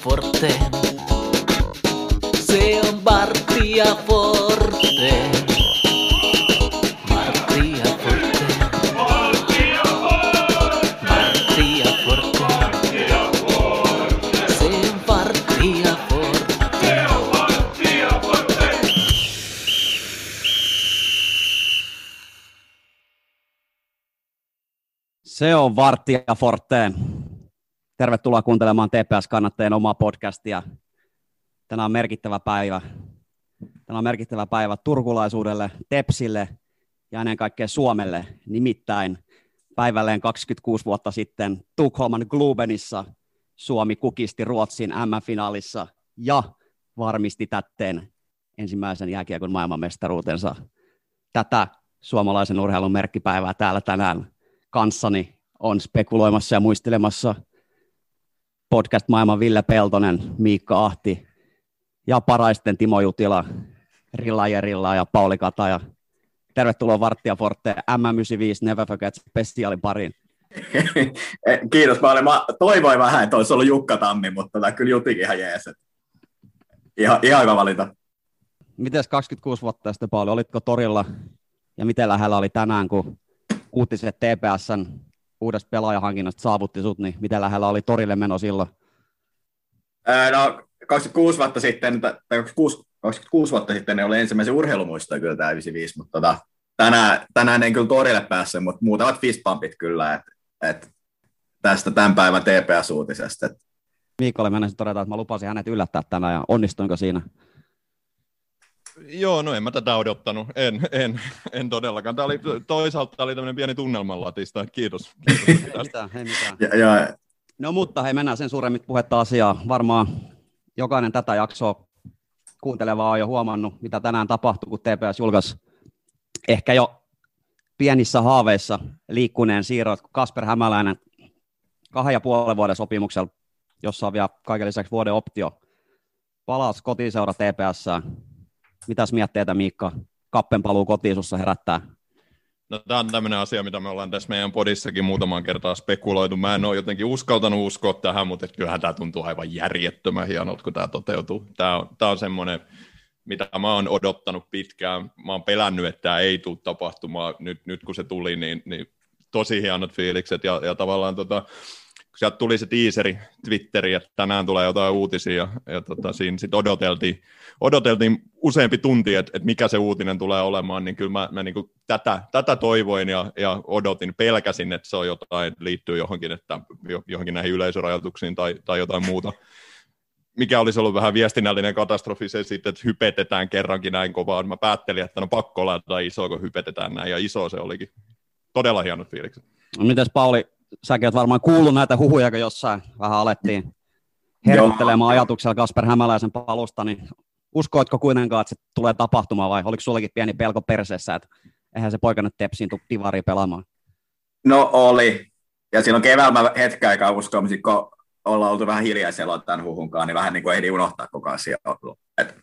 Forte. Se on Vartija Forte. Vartija Forte. Vartija Forte. Se on Vartija Forte. Se on Vartija Forte. Tervetuloa kuuntelemaan TPS-kannattajien omaa podcastia. Tänään on merkittävä päivä. Tänään on merkittävä päivä turkulaisuudelle, Tepsille ja ennen kaikkea Suomelle. Nimittäin päivälleen 26 vuotta sitten Tukholman Globenissa Suomi kukisti Ruotsin M-finaalissa ja varmisti tätteen ensimmäisen jääkiekon maailmanmestaruutensa. Tätä suomalaisen urheilun merkkipäivää täällä tänään kanssani on spekuloimassa ja muistelemassa podcast-maailman Ville Peltonen, Miikka Ahti ja paraisten Timo Jutila, Rilla ja Rilla ja Pauli Kataja. Tervetuloa Varttia Forte M95 Never Forget spesiaalin pariin. Kiitos paljon. Mä toivoin vähän, että olisi ollut Jukka Tammi, mutta tota, kyllä Jutikin ihan jees. Ihan, ihan hyvä valinta. Mites 26 vuotta sitten, Pauli, olitko torilla ja miten lähellä oli tänään, kun uutiset TPSn uudesta pelaajahankinnasta saavutti sut, niin miten lähellä oli torille meno silloin? Ää, no, 26 vuotta sitten, tai 26, 26 vuotta sitten ne oli ensimmäisen urheilumuistoja kyllä tämä 95, mutta tota, tänään, tänään en kyllä torille päässyt, mutta muutamat fistpumpit kyllä, että et, tästä tämän päivän TPS-uutisesta. Et, Miikalle mennessä todeta, että mä lupasin hänet yllättää tänään ja onnistuinko siinä? Joo, no en mä tätä odottanut. En, en, en todellakaan. Tämä oli, toisaalta tämä oli tämmöinen pieni tunnelmanlatista. Kiitos. Kiitos Ei mitään, ei mitään. ja, ja, No mutta hei, mennään sen suuremmin puhetta asiaa. Varmaan jokainen tätä jaksoa kuunteleva on jo huomannut, mitä tänään tapahtui, kun TPS julkaisi ehkä jo pienissä haaveissa liikkuneen siirron, kun Kasper Hämäläinen kahden ja puolen vuoden sopimuksella, jossa on vielä kaiken lisäksi vuoden optio, palasi kotiseura TPS. Mitäs mietteitä Miikka Kappen paluu kotiin sussa herättää? No, tämä on tämmöinen asia, mitä me ollaan tässä meidän podissakin muutaman kertaa spekuloitu. Mä en ole jotenkin uskaltanut uskoa tähän, mutta kyllähän tämä tuntuu aivan järjettömän hienolta, kun tämä toteutuu. Tämä on, tämä on semmoinen, mitä mä oon odottanut pitkään. Mä oon pelännyt, että tämä ei tule tapahtumaan. Nyt, nyt kun se tuli, niin, niin tosi hienot fiilikset. Ja, ja tavallaan tota, sieltä tuli se tiiseri Twitteriin, että tänään tulee jotain uutisia, ja, ja tota, siinä sitten odoteltiin, odoteltiin useampi tunti, että, että mikä se uutinen tulee olemaan, niin kyllä mä, mä niin kuin tätä, tätä toivoin ja, ja odotin, pelkäsin, että se on jotain, liittyy johonkin, että jo- johonkin näihin yleisörajoituksiin tai, tai jotain muuta. Mikä olisi ollut vähän viestinnällinen katastrofi se sitten, että hypetetään kerrankin näin kovaa. Mä päättelin, että no pakko jotain isoa, kun hypetetään näin, ja iso se olikin. Todella hienot fiilikset. No Mites Pauli, säkin oot varmaan kuullut näitä huhuja, kun jossain vähän alettiin herkuttelemaan ajatuksella Kasper Hämäläisen palusta, niin uskoitko kuitenkaan, että se tulee tapahtumaan vai oliko sullekin pieni pelko perseessä, että eihän se poika nyt tepsiin tuu divariin pelaamaan? no oli. Ja silloin keväällä mä hetken aikaa uskoin, kun ollaan oltu vähän hiljaisella tämän huhunkaan, niin vähän niin kuin ehdi unohtaa koko asia. Et,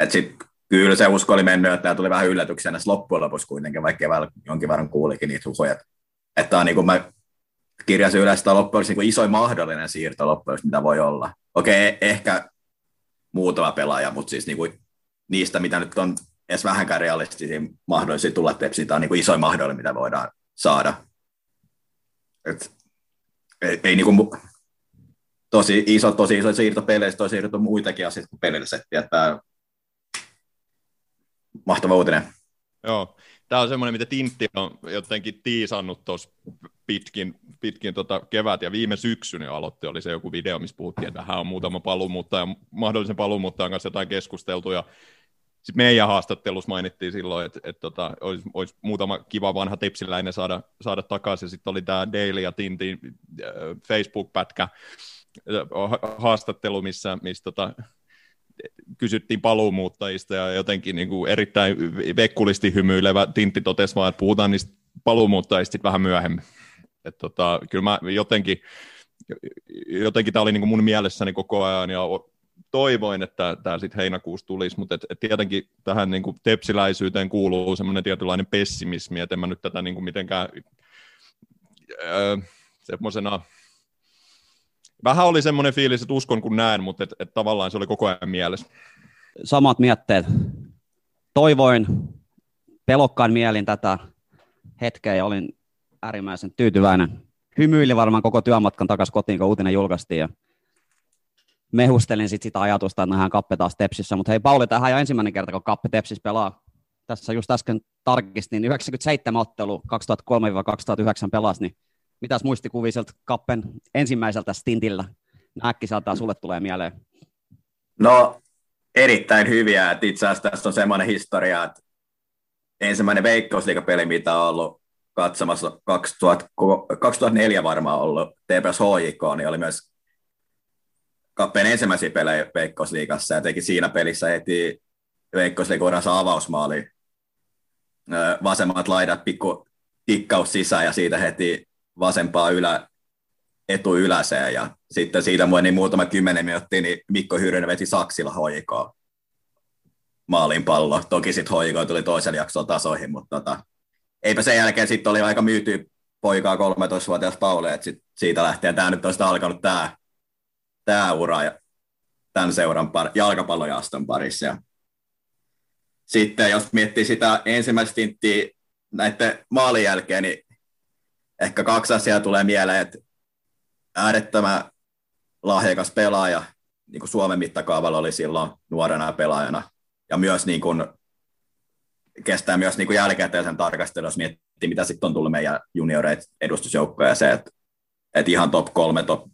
et sit, kyllä se usko oli mennyt, että tämä tuli vähän yllätyksenä loppujen lopuksi kuitenkin, vaikka keväällä jonkin verran kuulikin niitä huhuja. Että tämä on niin kuin mä kirjasin ylös, että loppujen lopuksi niin isoin mahdollinen siirto loppujen mitä voi olla. Okei, ehkä muutama pelaaja, mutta siis niin kuin niistä, mitä nyt on edes vähänkään realistisia mahdollisia tulla tepsiin, tämä on niin kuin isoin mahdollinen, mitä voidaan saada. Et, ei, ei niin kuin, tosi iso, tosi iso siirto peleissä, tosi siirto muitakin asioita kuin pelilliset. Että mahtava uutinen. Joo, tämä on semmoinen, mitä Tintti on jotenkin tiisannut tuossa pitkin, pitkin tota kevät ja viime syksyn jo aloitti, oli se joku video, missä puhuttiin, että hän on muutama paluumuuttaja, mahdollisen paluumuuttajan kanssa jotain keskusteltu ja sitten meidän haastattelussa mainittiin silloin, että, että tota, olisi, olisi, muutama kiva vanha tepsiläinen saada, saada takaisin. Sitten oli tämä Daily ja Tintin äh, Facebook-pätkä äh, ha- haastattelu, missä, missä tota, kysyttiin paluumuuttajista ja jotenkin niin kuin erittäin vekkulisti hymyilevä Tintti totesi vaan, että puhutaan niistä paluumuuttajista vähän myöhemmin. Et tota, kyllä mä jotenkin, jotenkin tämä oli niin kuin mun mielessäni koko ajan ja toivoin, että tämä sitten heinäkuussa tulisi, mutta et, et tietenkin tähän niin kuin tepsiläisyyteen kuuluu semmoinen tietynlainen pessimismi, että en mä nyt tätä niin kuin mitenkään öö, semmoisena vähän oli semmoinen fiilis, että uskon kun näen, mutta et, et tavallaan se oli koko ajan mielessä. Samat mietteet. Toivoin pelokkaan mielin tätä hetkeä ja olin äärimmäisen tyytyväinen. Hymyilin varmaan koko työmatkan takaisin kotiin, kun uutinen julkaistiin. Ja mehustelin sit sitä ajatusta, että nähdään Kappe taas Tepsissä. Mutta hei Pauli, tähän jo ensimmäinen kerta, kun Kappe Tepsis pelaa. Tässä just äsken tarkistin, niin 97 ottelu 2003-2009 pelasi, niin mitäs muistikuvia sieltä Kappen ensimmäiseltä stintillä äkkiseltään sulle tulee mieleen? No, erittäin hyviä. Että itse asiassa tässä on semmoinen historia, että ensimmäinen veikkausliikapeli, mitä on ollut katsomassa 2000, 2004 varmaan ollut TPS HJK, niin oli myös Kappeen ensimmäisiä pelejä Veikkausliigassa ja teki siinä pelissä heti Veikkausliigan avausmaali. Vasemmat laidat pikku tikkaus sisään ja siitä heti vasempaa ylä, etu yläseen ja sitten siitä niin muutama kymmenen minuuttia, niin Mikko Hyrynen veti saksilla hoikaa maalin pallo. Toki sitten hoiko tuli toisen jakson tasoihin, mutta tota, eipä sen jälkeen sitten oli aika myyty poikaa 13-vuotias Pauli, että sit siitä lähtien tämä nyt olisi alkanut tämä tää ura ja tämän seuran par, jalkapallojaaston parissa. Ja sitten jos miettii sitä ensimmäistä tinttiä näiden maalin jälkeen, niin ehkä kaksi asiaa tulee mieleen, että äärettömän lahjakas pelaaja, niin kuin Suomen mittakaavalla oli silloin nuorena pelaajana, ja myös niin kuin, kestää myös niin kuin jälkikäteisen tarkastelun, jos miettii, mitä sitten on tullut meidän junioreit edustusjoukkoja, ja se, että, että ihan top kolme, top,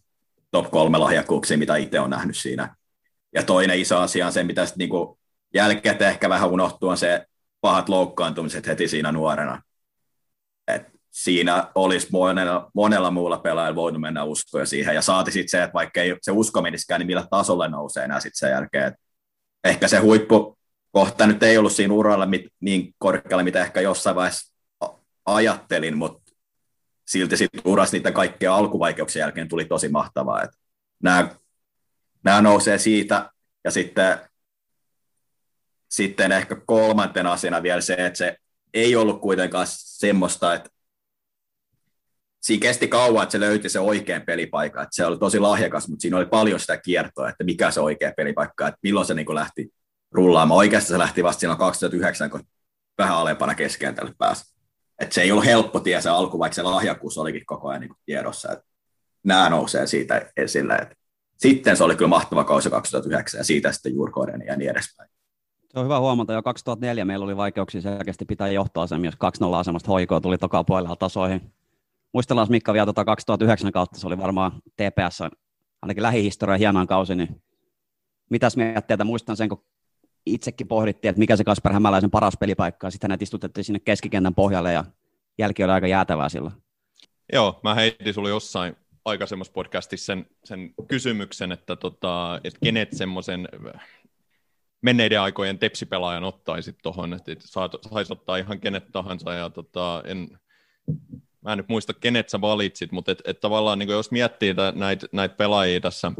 top kolme lahjakkuuksia, mitä itse on nähnyt siinä. Ja toinen iso asia on se, mitä sitten niin jälkikäteen ehkä vähän unohtuu, on se pahat loukkaantumiset heti siinä nuorena. Et siinä olisi monella, monella muulla pelaajalla voinut mennä uskoja siihen, ja saati sitten se, että vaikka ei se usko meniskään, niin millä tasolle nousee enää sitten sen jälkeen. Et ehkä se huippu kohta nyt ei ollut siinä uralla niin korkealla, mitä ehkä jossain vaiheessa ajattelin, mutta silti sitten uras niiden kaikkien alkuvaikeuksien jälkeen tuli tosi mahtavaa. Että nämä, nämä nousee siitä, ja sitten, sitten ehkä kolmantena asiana vielä se, että se ei ollut kuitenkaan semmoista, että siinä kesti kauan, että se löyti se oikein pelipaikka. Että se oli tosi lahjakas, mutta siinä oli paljon sitä kiertoa, että mikä se oikea pelipaikka, että milloin se niin lähti rullaamaan. Oikeastaan se lähti vasta silloin 2009, kun vähän alempana keskentälle pääsi. Että se ei ollut helppo tie se alku, vaikka se lahjakkuus olikin koko ajan niin tiedossa. Että nämä nousee siitä esille. Että sitten se oli kyllä mahtava kausi 2009 ja siitä sitten Jurkoiden ja niin edespäin. Se on hyvä huomata, jo 2004 meillä oli vaikeuksia selkeästi pitää johtoasemia, jos 2-0 asemasta hoikoa tuli toka puolella tasoihin muistellaan Mikka vielä tuota 2009 kautta, se oli varmaan TPS ainakin lähihistoria hienoin kausi, niin mitäs mietteitä, muistan sen, kun itsekin pohdittiin, että mikä se Kasper Hämäläisen paras pelipaikka, ja sitten hänet istutettiin sinne keskikentän pohjalle, ja jälki oli aika jäätävää silloin. Joo, mä heitin sulle jossain aikaisemmassa podcastissa sen, sen kysymyksen, että, tota, että kenet semmoisen menneiden aikojen tepsipelaajan ottaisit tuohon, että saisi ottaa ihan kenet tahansa, ja tota, en, mä en nyt muista, kenet sä valitsit, mutta et, et tavallaan niin jos miettii näitä näit pelaajia tässä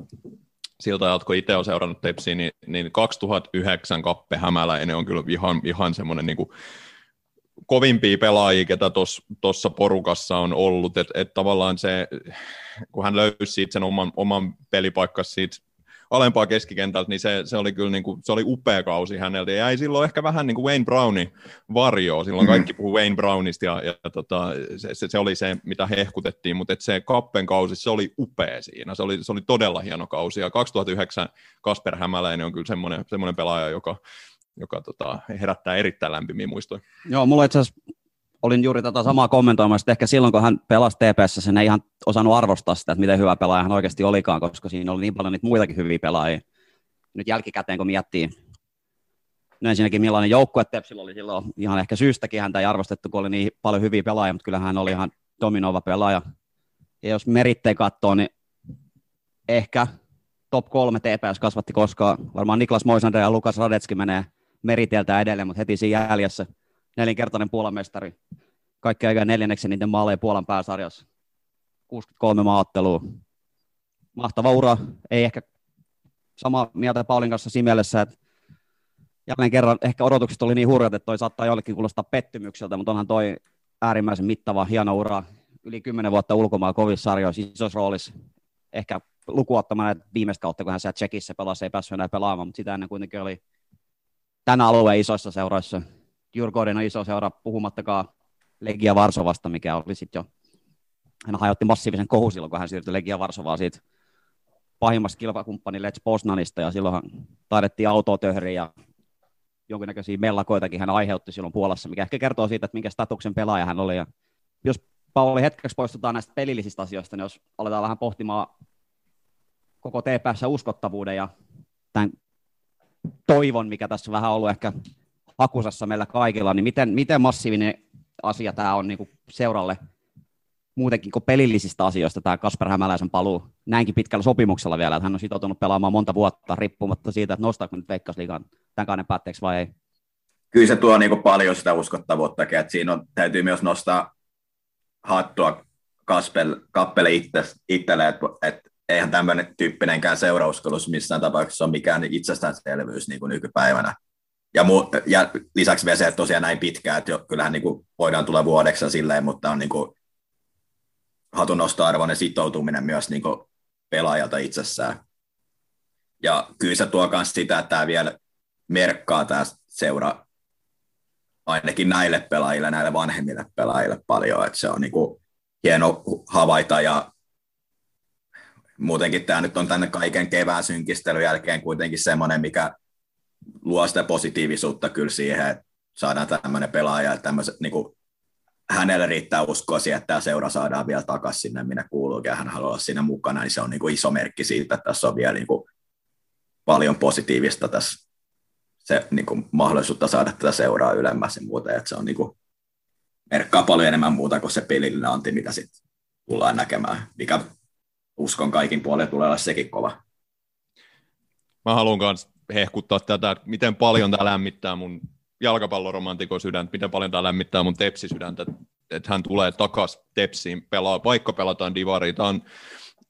siltä ajalta, kun itse on seurannut Tepsiä, niin, niin 2009 Kappe Hämäläinen on kyllä ihan, ihan semmoinen niin kuin kovimpia pelaajia, ketä tuossa porukassa on ollut, että et tavallaan se, kun hän löysi siitä sen oman, oman pelipaikkansa siitä alempaa keskikentältä, niin se, se oli kyllä niin kuin, se oli upea kausi häneltä. Ja jäi silloin ehkä vähän niin kuin Wayne Brownin varjoa. Silloin mm-hmm. kaikki puhuu Wayne Brownista ja, ja tota, se, se, se, oli se, mitä hehkutettiin, mutta se Kappen kausi, se oli upea siinä. Se oli, se oli todella hieno kausi. Ja 2009 Kasper Hämäläinen on kyllä semmoinen, semmoinen pelaaja, joka, joka tota, herättää erittäin lämpimiä muistoja. Joo, mulla itse asiassa olin juuri tätä samaa kommentoimassa, että ehkä silloin, kun hän pelasi TPS, sen ei ihan osannut arvostaa sitä, että miten hyvä pelaaja hän oikeasti olikaan, koska siinä oli niin paljon niitä muitakin hyviä pelaajia. Nyt jälkikäteen, kun miettii, no ensinnäkin millainen joukkue Tepsillä oli silloin, ihan ehkä syystäkin häntä ei arvostettu, kun oli niin paljon hyviä pelaajia, mutta kyllähän hän oli ihan dominoiva pelaaja. Ja jos meritteen katsoo, niin ehkä top kolme TPS kasvatti koskaan. Varmaan Niklas Moisander ja Lukas Radetski menee meritieltä edelleen, mutta heti siinä jäljessä – nelinkertainen Puolan mestari. Kaikki aikaa neljänneksi niiden maaleja Puolan pääsarjassa. 63 maaottelua. Mahtava ura. Ei ehkä sama mieltä Paulin kanssa siinä mielessä, että jälleen kerran ehkä odotukset oli niin hurjat, että toi saattaa jollekin kuulostaa pettymykseltä, mutta onhan toi äärimmäisen mittava, hieno ura. Yli kymmenen vuotta ulkomaan kovissa sarjoissa, isossa roolissa. Ehkä lukuottamaan että viimeistä kautta, kun hän siellä Tsekissä pelasi, ei päässyt enää pelaamaan, mutta sitä ennen kuitenkin oli tämän alueen isoissa seuroissa. Jurgoiden on iso seura, puhumattakaan Legia Varsovasta, mikä oli sitten jo, hän hajotti massiivisen kohu silloin, kun hän siirtyi Legia Varsovaa siitä pahimmasta kilpakumppani Let's Poznanista, ja silloinhan taidettiin autoa töhriä ja jonkinnäköisiä mellakoitakin hän aiheutti silloin Puolassa, mikä ehkä kertoo siitä, että minkä statuksen pelaaja hän oli. Ja jos Pauli hetkeksi poistutaan näistä pelillisistä asioista, niin jos aletaan vähän pohtimaan koko TPS uskottavuuden ja tämän toivon, mikä tässä vähän ollut ehkä hakusassa meillä kaikilla, niin miten, miten massiivinen asia tämä on niin kuin seuralle muutenkin kuin pelillisistä asioista tämä Kasper Hämäläisen paluu näinkin pitkällä sopimuksella vielä, että hän on sitoutunut pelaamaan monta vuotta riippumatta siitä, että nostaako nyt Veikkausliigan tämän kauden päätteeksi vai ei. Kyllä se tuo niin paljon sitä uskottavuutta, että siinä on, täytyy myös nostaa hattua Kaspel, kappele itse, itselle, että, että eihän tämmöinen tyyppinenkään seurauskulussa missään tapauksessa ole mikään itsestäänselvyys niin kuin nykypäivänä. Ja, mu, ja lisäksi vielä se, että tosiaan näin pitkään, että jo, kyllähän niin kuin voidaan tulla vuodeksi silleen, mutta on niin kuin hatunnosto-arvoinen sitoutuminen myös niin kuin pelaajalta itsessään. Ja kyllä se tuo myös sitä, että tämä vielä merkkaa tämä seura ainakin näille pelaajille, näille vanhemmille pelaajille paljon, että se on niin kuin hieno havaita ja muutenkin tämä nyt on tänne kaiken kevään synkistelyn jälkeen kuitenkin semmoinen, mikä luo sitä positiivisuutta kyllä siihen, että saadaan tämmöinen pelaaja, että tämmöiset, niin kuin, hänelle riittää uskoa siihen, että tämä seura saadaan vielä takaisin sinne, minne kuuluu, ja hän haluaa olla siinä mukana, niin se on niin kuin iso merkki siitä, että tässä on vielä niin kuin paljon positiivista tässä se niin kuin, mahdollisuutta saada tätä seuraa ylemmäs ja muuta, että se on niin kuin, merkkaa paljon enemmän muuta kuin se pelillinen anti, mitä sitten tullaan näkemään, mikä uskon kaikin puolin tulee olla sekin kova. Mä haluan myös hehkuttaa tätä, että miten paljon tämä lämmittää mun jalkapalloromantikon sydäntä, miten paljon tämä lämmittää mun tepsisydäntä, että hän tulee takaisin tepsiin, pelaa, vaikka pelataan divari. Tämä on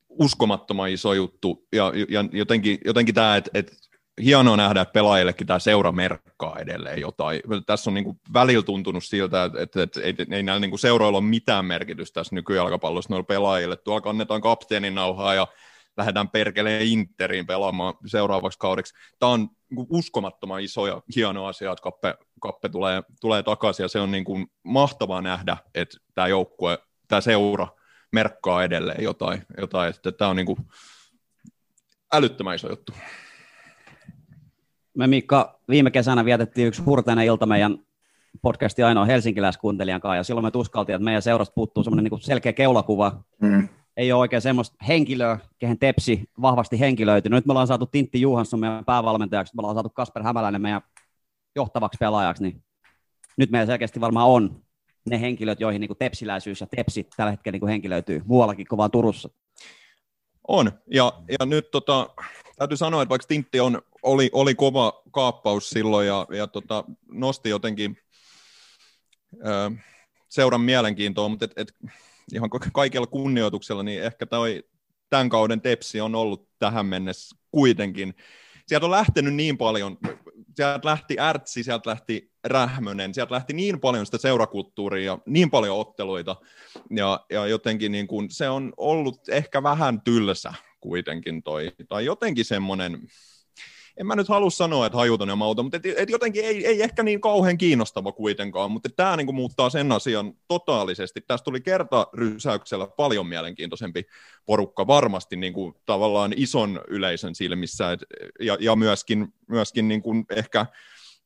uskomattoman iso juttu ja, ja jotenkin, jotenkin tämä, että, että hienoa nähdä, että pelaajillekin tämä seura merkkaa edelleen jotain. Tässä on niin kuin välillä tuntunut siltä, että, että, että ei, ei näillä niin kuin seuroilla ole mitään merkitystä tässä nykyjalkapallossa noilla pelaajille. Tuolla kannetaan kapteenin nauhaa ja lähdetään perkeleen Interiin pelaamaan seuraavaksi kaudeksi. Tämä on niin uskomattoman iso ja hieno asia, että Kappe, Kappe tulee, tulee takaisin ja se on niin kuin mahtavaa nähdä, että tämä joukkue, tämä seura merkkaa edelleen jotain, jotain että tämä on niin kuin älyttömän iso juttu. Me Mikka viime kesänä vietettiin yksi hurteinen ilta meidän podcastin ainoa helsinkiläiskuuntelijan kanssa, ja silloin me tuskaltiin, että meidän seurasta puuttuu semmoinen niin selkeä keulakuva. Mm. Ei ole oikein semmoista henkilöä, kehen Tepsi vahvasti henkilöitynyt. Nyt me ollaan saatu Tintti Juhansson meidän päävalmentajaksi, me ollaan saatu Kasper Hämäläinen meidän johtavaksi pelaajaksi, niin nyt meillä selkeästi varmaan on ne henkilöt, joihin niin kuin tepsiläisyys ja tepsi tällä hetkellä niin kuin henkilöityy muuallakin kuin vaan Turussa. On, ja, ja nyt tota, täytyy sanoa, että vaikka Tintti on, oli, oli kova kaappaus silloin ja, ja tota, nosti jotenkin ö, seuran mielenkiintoa, mutta et, et, ihan kaikella kunnioituksella, niin ehkä toi, tämän kauden tepsi on ollut tähän mennessä kuitenkin. Sieltä on lähtenyt niin paljon, sieltä lähti Ärtsi, sieltä lähti Rähmönen, sieltä lähti niin paljon sitä seurakulttuuria ja niin paljon otteluita, ja, ja jotenkin niin kuin, se on ollut ehkä vähän tylsä kuitenkin toi, tai jotenkin semmoinen, en mä nyt halua sanoa, että hajuton ja mauton, mutta et, et jotenkin ei, ei ehkä niin kauhean kiinnostava kuitenkaan, mutta tämä niinku muuttaa sen asian totaalisesti. Tästä tuli kertarysäyksellä paljon mielenkiintoisempi porukka varmasti niinku tavallaan ison yleisön silmissä et, ja, ja myöskin, myöskin niinku ehkä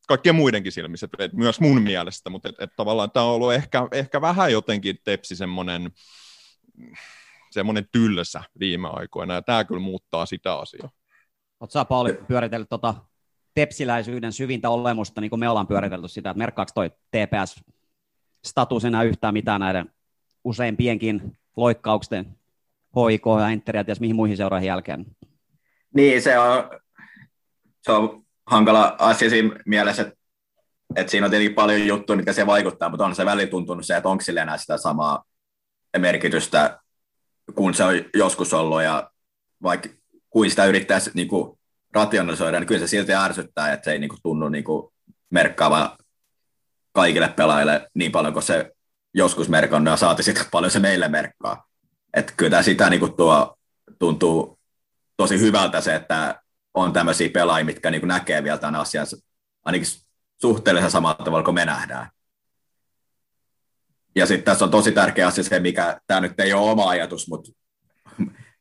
kaikkien muidenkin silmissä, et myös mun mielestä, mutta et, et tavallaan tämä on ollut ehkä, ehkä vähän jotenkin tepsi semmoinen semmoinen tylsä viime aikoina, ja tämä kyllä muuttaa sitä asiaa. Oletko sä, Pauli, pyöritellyt tota tepsiläisyyden syvintä olemusta, niin kuin me ollaan pyöritelty sitä, että merkkaako toi TPS-status enää yhtään mitään näiden useimpienkin loikkausten HIK ja Inter ja ties mihin muihin seuroihin jälkeen? Niin, se on, se on hankala asia siinä mielessä, että, että siinä on tietenkin paljon juttuja, mitkä se vaikuttaa, mutta on se väli tuntunut se, että onko sille enää sitä samaa merkitystä, kun se on joskus ollut, ja vaikka kuin sitä yrittäisi niin kuin rationalisoida, niin kyllä se silti ärsyttää, että se ei niin kuin, tunnu niin kuin, merkkaava kaikille pelaajille niin paljon kuin se joskus merkannut, ja saati sitten paljon se meille merkkaa. Että kyllä sitä niin kuin, tuo tuntuu tosi hyvältä se, että on tämmöisiä pelaajia, mitkä niin kuin näkee vielä tämän asian ainakin suhteellisen samalla tavalla kuin me nähdään. Ja sitten tässä on tosi tärkeä asia se, mikä tämä nyt ei ole oma ajatus, mutta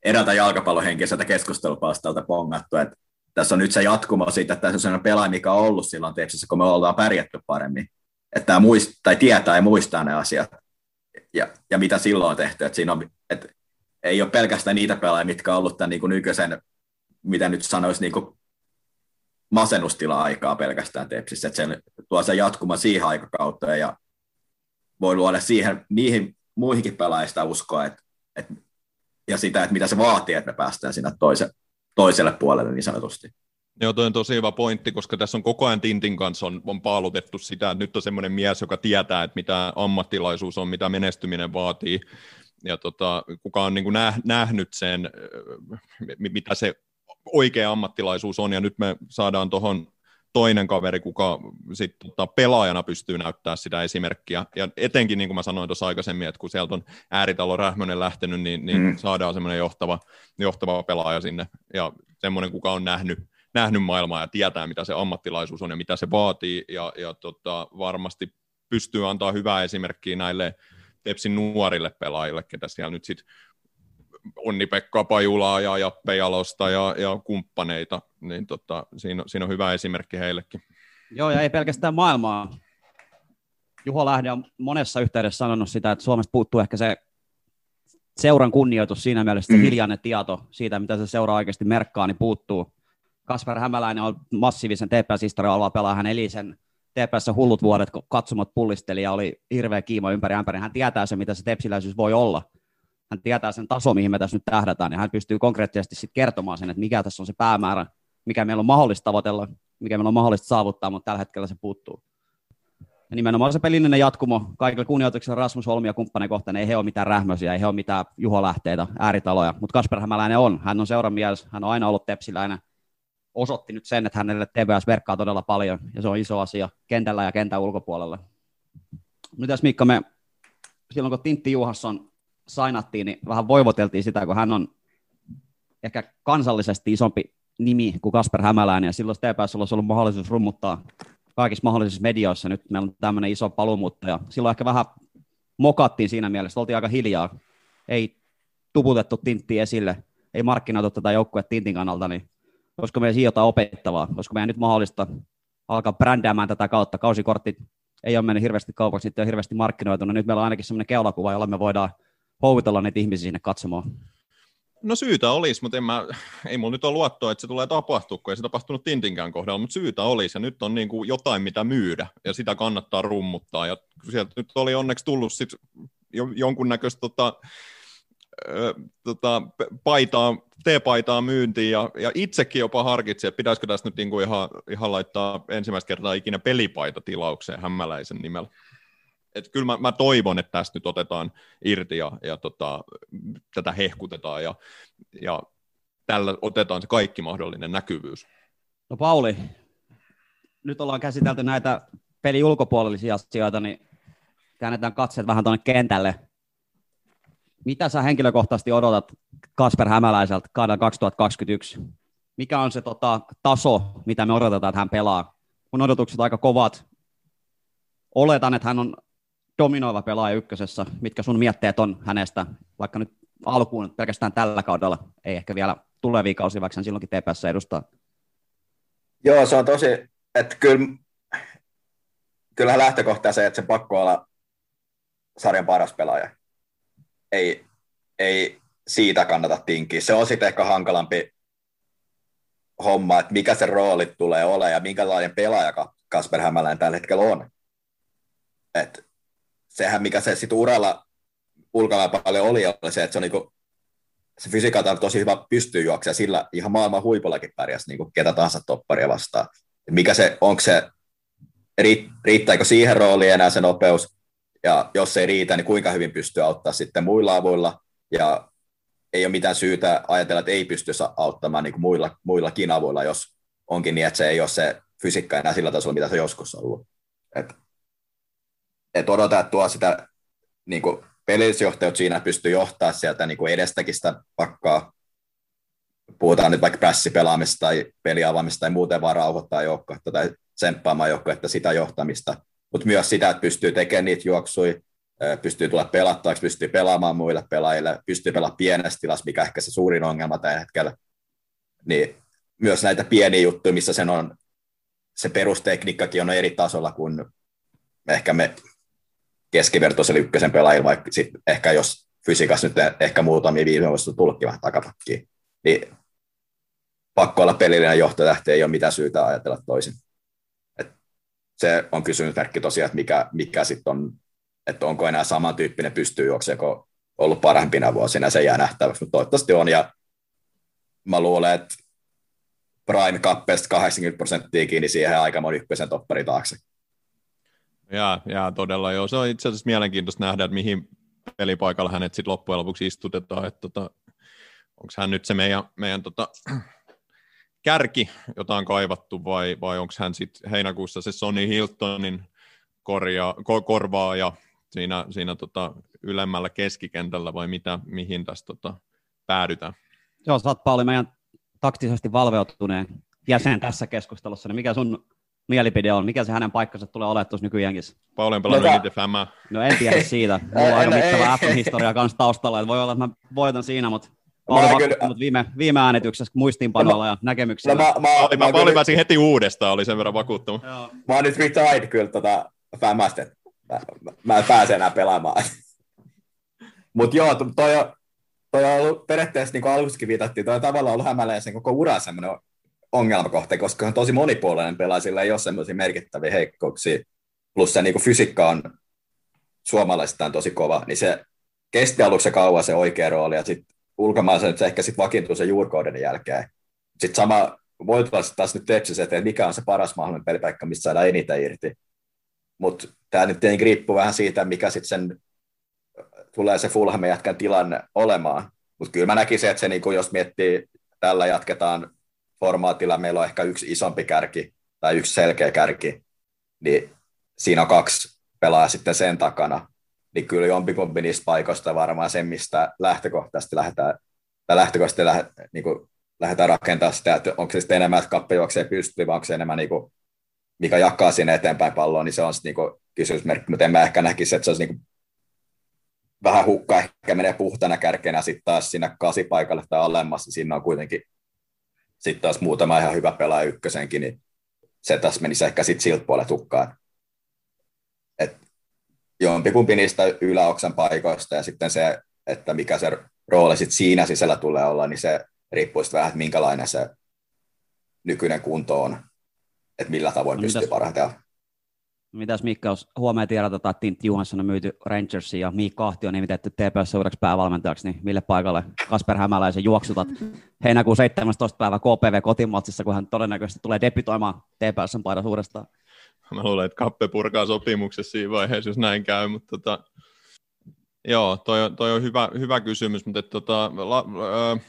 eräältä jalkapallohenkiseltä keskustelupalstalta pongattu, että tässä on nyt se jatkuma siitä, että tässä on sellainen pelaaja, mikä on ollut silloin Tepsissä, kun me ollaan pärjätty paremmin. Että muist, tai tietää ja muistaa ne asiat ja, ja mitä silloin on tehty. Että siinä on, että ei ole pelkästään niitä pelaajia, mitkä on ollut tämän niin kuin nykyisen, mitä nyt sanoisi, niin kuin masennustila-aikaa pelkästään Tepsissä. Että se tuo se jatkuma siihen aikakauteen ja voi luoda siihen, niihin muihinkin pelaajista uskoa, että, että, ja sitä, että mitä se vaatii, että me päästään sinne toise, toiselle puolelle niin sanotusti. Joo, toi on tosi hyvä pointti, koska tässä on koko ajan Tintin kanssa on, on paalutettu sitä, että nyt on semmoinen mies, joka tietää, että mitä ammattilaisuus on, mitä menestyminen vaatii, ja tota, kuka on niin kuin nähnyt sen, mitä se oikea ammattilaisuus on, ja nyt me saadaan tuohon toinen kaveri, kuka sit, tota, pelaajana pystyy näyttää sitä esimerkkiä. Ja etenkin, niin kuin mä sanoin tuossa aikaisemmin, että kun sieltä on ääritalo Rähmönen lähtenyt, niin, niin mm. saadaan semmoinen johtava, johtava pelaaja sinne. Ja semmoinen, kuka on nähnyt, nähnyt maailmaa ja tietää, mitä se ammattilaisuus on ja mitä se vaatii. Ja, ja tota, varmasti pystyy antaa hyvää esimerkkiä näille Tepsin nuorille pelaajille, ketä siellä nyt sitten Onni-Pekka Pajulaa ja Jappe Jalosta ja, ja kumppaneita, niin tota, siinä, siinä on hyvä esimerkki heillekin. Joo, ja ei pelkästään maailmaa. Juho Lähde on monessa yhteydessä sanonut sitä, että Suomesta puuttuu ehkä se seuran kunnioitus siinä mielessä, mm. hiljainen tieto siitä, mitä se seura oikeasti merkkaa, niin puuttuu. Kasper Hämäläinen on massiivisen TPS-historiaa pelaa, hän eli sen TPS hullut vuodet, kun katsomot pullisteli ja oli hirveä kiima ympäri ämpäri. Hän tietää se, mitä se tepsiläisyys voi olla hän tietää sen taso, mihin me tässä nyt tähdätään, ja hän pystyy konkreettisesti sitten kertomaan sen, että mikä tässä on se päämäärä, mikä meillä on mahdollista tavoitella, mikä meillä on mahdollista saavuttaa, mutta tällä hetkellä se puuttuu. Ja nimenomaan se pelillinen jatkumo, kaikilla kunnioituksella Rasmus Holmi ja kumppanin kohtaan, ei he ole mitään rähmösiä, ei he ole mitään juholähteitä, ääritaloja, mutta Kasper Hämäläinen on, hän on seuran mies, hän on aina ollut tepsiläinen, osoitti nyt sen, että hänelle TVS verkkaa todella paljon, ja se on iso asia kentällä ja kentän ulkopuolella. Mitäs Mikko, me silloin kun Tintti Juhasson sainattiin, niin vähän voivoteltiin sitä, kun hän on ehkä kansallisesti isompi nimi kuin Kasper Hämäläinen, ja silloin TPS olisi ollut mahdollisuus rummuttaa kaikissa mahdollisissa medioissa. Nyt meillä on tämmöinen iso paluumuuttaja. Silloin ehkä vähän mokattiin siinä mielessä, oltiin aika hiljaa. Ei tuputettu Tintti esille, ei markkinoitu tätä joukkuetta Tintin kannalta, niin olisiko meidän siinä jotain opettavaa? Olisiko meidän nyt mahdollista alkaa brändäämään tätä kautta? Kausikortit ei ole mennyt hirveästi kaupaksi, niitä on hirveästi markkinoitu. Nyt meillä on ainakin semmoinen keulakuva, jolla me voidaan houvitella niitä ihmisiä sinne katsomaan? No syytä olisi, mutta en mä, ei mulla nyt ole luottoa, että se tulee tapahtua, kun ei se tapahtunut Tintinkään kohdalla, mutta syytä olisi, ja nyt on niin kuin jotain, mitä myydä, ja sitä kannattaa rummuttaa, ja sieltä nyt oli onneksi tullut sit jonkunnäköistä tota, tota, paitaa, T-paitaa myyntiin, ja, ja itsekin jopa harkitsin, että pitäisikö tässä nyt niinku ihan, ihan laittaa ensimmäistä kertaa ikinä pelipaita tilaukseen hämmäläisen nimellä et kyllä mä, mä, toivon, että tästä nyt otetaan irti ja, ja tota, tätä hehkutetaan ja, ja tällä otetaan se kaikki mahdollinen näkyvyys. No Pauli, nyt ollaan käsitelty näitä peli ulkopuolellisia asioita, niin käännetään katseet vähän tuonne kentälle. Mitä sä henkilökohtaisesti odotat Kasper Hämäläiseltä kaudella 2021? Mikä on se tota, taso, mitä me odotetaan, että hän pelaa? Mun odotukset aika kovat. Oletan, että hän on dominoiva pelaaja ykkösessä, mitkä sun mietteet on hänestä, vaikka nyt alkuun pelkästään tällä kaudella, ei ehkä vielä tulevia kausia, vaikka hän silloinkin TPS edustaa. Joo, se on tosi, että kyllä, kyllähän lähtökohta se, että se pakko olla sarjan paras pelaaja. Ei, ei siitä kannata tinkiä. Se on sitten ehkä hankalampi homma, että mikä se rooli tulee olemaan ja minkälainen pelaaja Kasper Hämäläinen tällä hetkellä on. Et sehän mikä se sitten uralla ulkomailla paljon oli, oli se, että se on niinku, se fysiikalta tosi hyvä pystyy juoksemaan, sillä ihan maailman huipullakin pärjäsi niinku ketä tahansa topparia vastaan. Et mikä se, onko se, riittääkö siihen rooliin enää se nopeus, ja jos ei riitä, niin kuinka hyvin pystyy auttaa sitten muilla avuilla, ja ei ole mitään syytä ajatella, että ei pysty auttamaan niin kuin muilla, muillakin avuilla, jos onkin niin, että se ei ole se fysiikka enää sillä tasolla, mitä se joskus on ollut. Et et odota, että tuo sitä niin pelillisjohtajat siinä pystyy johtaa sieltä niin edestäkin sitä pakkaa puhutaan nyt vaikka prässipelaamista tai peliavaamista tai muuten vaan rauhoittaa joukkoa tai tsemppaamaan joukkoa, että sitä johtamista, mutta myös sitä, että pystyy tekemään niitä juoksuja, pystyy tulla pelattavaksi, pystyy pelaamaan muille pelaajille, pystyy pelaamaan pienessä tilassa, mikä ehkä se suurin ongelma tällä hetkellä. Niin myös näitä pieniä juttuja, missä sen on, se perustekniikkakin on eri tasolla kuin ehkä me keskivertoisella ykkösen pelaajilla, vaikka sit ehkä jos fysiikassa nyt ehkä muutamia viime vuosina tullutkin vähän takapakkiin, niin pakko olla pelillinen johtotähti, ei ole mitään syytä ajatella toisin. Et se on kysymysmerkki tosiaan, että mikä, mikä sitten on, että onko enää samantyyppinen pystyy juokseeko ollut parempina vuosina, se jää nähtäväksi, mutta toivottavasti on, ja mä luulen, että Prime Cupesta 80 prosenttia kiinni siihen aika ykkösen toppari taakse. Ja, ja todella joo, se on itse asiassa mielenkiintoista nähdä, että mihin pelipaikalla hänet sitten loppujen lopuksi istutetaan, että tota, onko hän nyt se meidän, meidän tota, kärki, jota on kaivattu, vai, vai onko hän sitten heinäkuussa se Sonny Hiltonin korja, ko, korvaaja siinä, siinä tota, ylemmällä keskikentällä, vai mitä, mihin tässä tota, päädytään? Joo, sä oot Pauli meidän taktisesti valveutuneen jäsen tässä keskustelussa, niin mikä sun mielipide on? Mikä se hänen paikkansa tulee olemaan tuossa nykyjänkissä? Pauli on pelannut no, Fämää. No en tiedä siitä. Mulla on aika mittava F-historia kanssa taustalla, että voi olla, että mä voitan siinä, mutta Pauli kyllä... viime, viime äänityksessä muistiinpanoilla ja näkemyksillä. No, mä, mä, Pauli, mä, mä, Pauli pääsi heti uudestaan, oli sen verran vakuuttava. Mä oon nyt retired kyllä tota Fämästä, mä, mä en pääse enää pelaamaan. Mutta joo, toi on, toi on ollut periaatteessa, niin kuin alussakin viitattiin, toi on tavallaan ollut Hämäläisen sen koko ura semmoinen ongelmakohte, koska on tosi monipuolinen pelaaja, sillä ei ole semmoisia merkittäviä heikkouksia, plus se niin kuin fysiikka on suomalaisistaan tosi kova, niin se kesti aluksi kauan se oikea rooli, ja sitten ulkomaalaisen se ehkä sitten vakiintuu sen juurkauden jälkeen. Sitten sama, voi tulla taas nyt Tepsissä, että mikä on se paras mahdollinen pelipaikka, mistä saadaan eniten irti. Mutta tämä nyt tietenkin riippuu vähän siitä, mikä sitten sen tulee se Fulhamin jätkän tilanne olemaan. Mutta kyllä mä näkisin, että se, niin kun jos miettii, tällä jatketaan formaatilla, meillä on ehkä yksi isompi kärki tai yksi selkeä kärki, niin siinä on kaksi pelaajaa sitten sen takana, niin kyllä jompikumpi niistä paikoista varmaan se, mistä lähtökohtaisesti lähdetään, tai lähtökohtaisesti lähe, niin kuin lähdetään rakentamaan sitä, että onko se sitten enemmän, että kappe juoksee pystyy, vai onko se enemmän, niin kuin, mikä jakaa sinne eteenpäin palloa, niin se on sitten niin kysymysmerkki, mutta en mä ehkä näkisi, että se olisi niin kuin vähän hukka ehkä menee puhtana kärkenä sitten taas siinä kasipaikalle tai alemmassa, siinä on kuitenkin sitten taas muutama ihan hyvä pelaaja ykkösenkin, niin se taas menisi ehkä sitten siltä puolelle tukkaan. Et jompikumpi niistä yläoksan paikoista ja sitten se, että mikä se rooli sitten siinä sisällä tulee olla, niin se riippuu vähän, että minkälainen se nykyinen kunto on, että millä tavoin no, pystyy parhaiten Mitäs Mikka, jos huomenna tiedotetaan, että Tintti Johansson on myyty Rangersiin ja Miikka Ahti on nimitetty TPS uudeksi päävalmentajaksi, niin mille paikalle Kasper Hämäläisen juoksutat heinäkuun 17. päivä KPV kotimatsissa, kun hän todennäköisesti tulee debytoimaan TPSn paidan uudestaan? Mä luulen, että Kappe purkaa sopimuksessa siinä vaiheessa, jos näin käy, mutta tota, joo, toi, toi on hyvä, hyvä kysymys, mutta et, tota, la, ö,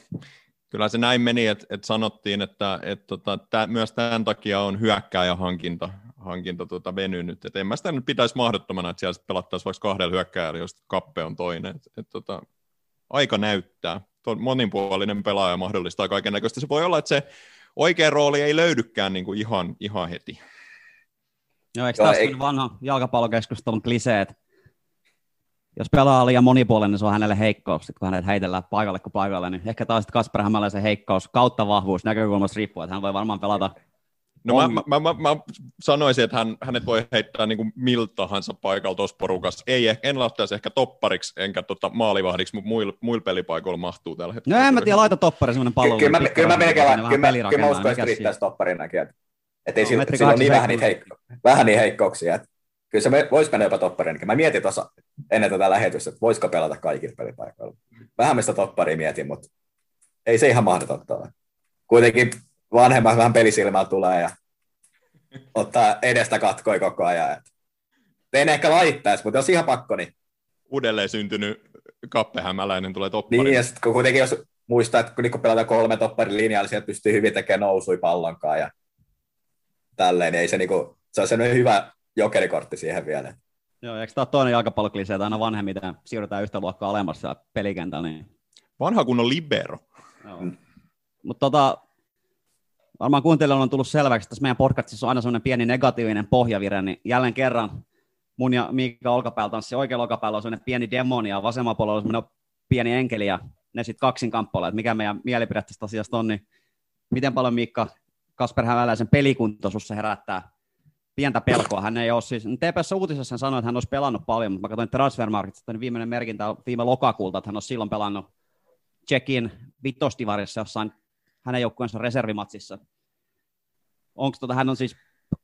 kyllä se näin meni, että, että sanottiin, että, että tota, tää, myös tämän takia on hyökkääjähankinta hankinta tuota venynyt. Et en mä sitä nyt pitäisi mahdottomana, että siellä pelattaisiin vaikka kahdella hyökkääjällä, jos kappe on toinen. Et, et, tota, aika näyttää. Tuo monipuolinen pelaaja mahdollistaa kaiken näköistä. Se voi olla, että se oikea rooli ei löydykään niin kuin ihan, ihan heti. Joo, eikö tässä ei... vanha jalkapallokeskustelun kliseet? Jos pelaa on liian monipuolinen, niin se on hänelle heikkous, kun hänet heitellään paikalle kuin paikalle, niin ehkä taas Kasper Hämäläisen heikkous kautta vahvuus näkökulmasta riippuu, että hän voi varmaan pelata No on... mä, mä, mä, mä, sanoisin, että hän, hänet voi heittää niin kuin miltä tahansa paikalla tuossa porukassa. Ei, en laittaisi ehkä toppariksi, enkä tota maalivahdiksi, mutta muilla muil pelipaikoilla mahtuu tällä hetkellä. No en mä tiedä, laita toppari semmoinen pallo. Kyllä mä, kyllä mä melkein, kyllä, kyllä mä uskon, että riittäisi topparinakin. Että, että ei no, sillä, on niin vähän niitä, heikko, vähän niin heikkouksia. Että kyllä se voisi mennä jopa topparinakin. Mä mietin tuossa ennen tätä lähetystä, että voisiko pelata kaikilla pelipaikoilla. Vähän mistä topparia mietin, mutta ei se ihan mahdotonta ole. Kuitenkin vanhemmat vähän pelisilmää tulee ja ottaa edestä katkoi koko ajan. Et en ehkä laittaisi, mutta jos ihan pakko, niin... Uudelleen syntynyt kappehämäläinen tulee toppari. Niin, ja sitten kuitenkin jos muistaa, että kun pelataan kolme topparin linjaa, niin sieltä pystyy hyvin tekemään nousui pallonkaan ja tälleen, niin ei se, niinku, se on sellainen hyvä jokerikortti siihen vielä. Joo, eikö tämä ole toinen jalkapalloklisee, että aina vanhemmiten siirrytään yhtä luokkaa alemmassa pelikentällä? Niin... Vanha kunnon libero. Joo. Mutta tota, varmaan kuuntelijoilla on tullut selväksi, että tässä meidän podcastissa on aina sellainen pieni negatiivinen pohjavire, niin jälleen kerran mun ja Miikka olkapäällä tanssi oikealla olkapäällä on sellainen pieni demoni ja vasemmalla puolella on sellainen pieni enkeli ja ne sitten kaksin kamppailla, että mikä meidän mielipide tästä asiasta on, niin miten paljon Miikka Kasper Hämäläisen pelikunto sussa herättää pientä pelkoa. Hän ei ole siis, TPS uutisessa hän sanoi, että hän olisi pelannut paljon, mutta mä katsoin Transfermarketista, niin viimeinen merkintä on viime lokakuulta, että hän olisi silloin pelannut Tsekin vitostivarissa jossain hänen joukkueensa reservimatsissa. Onko tota, hän on siis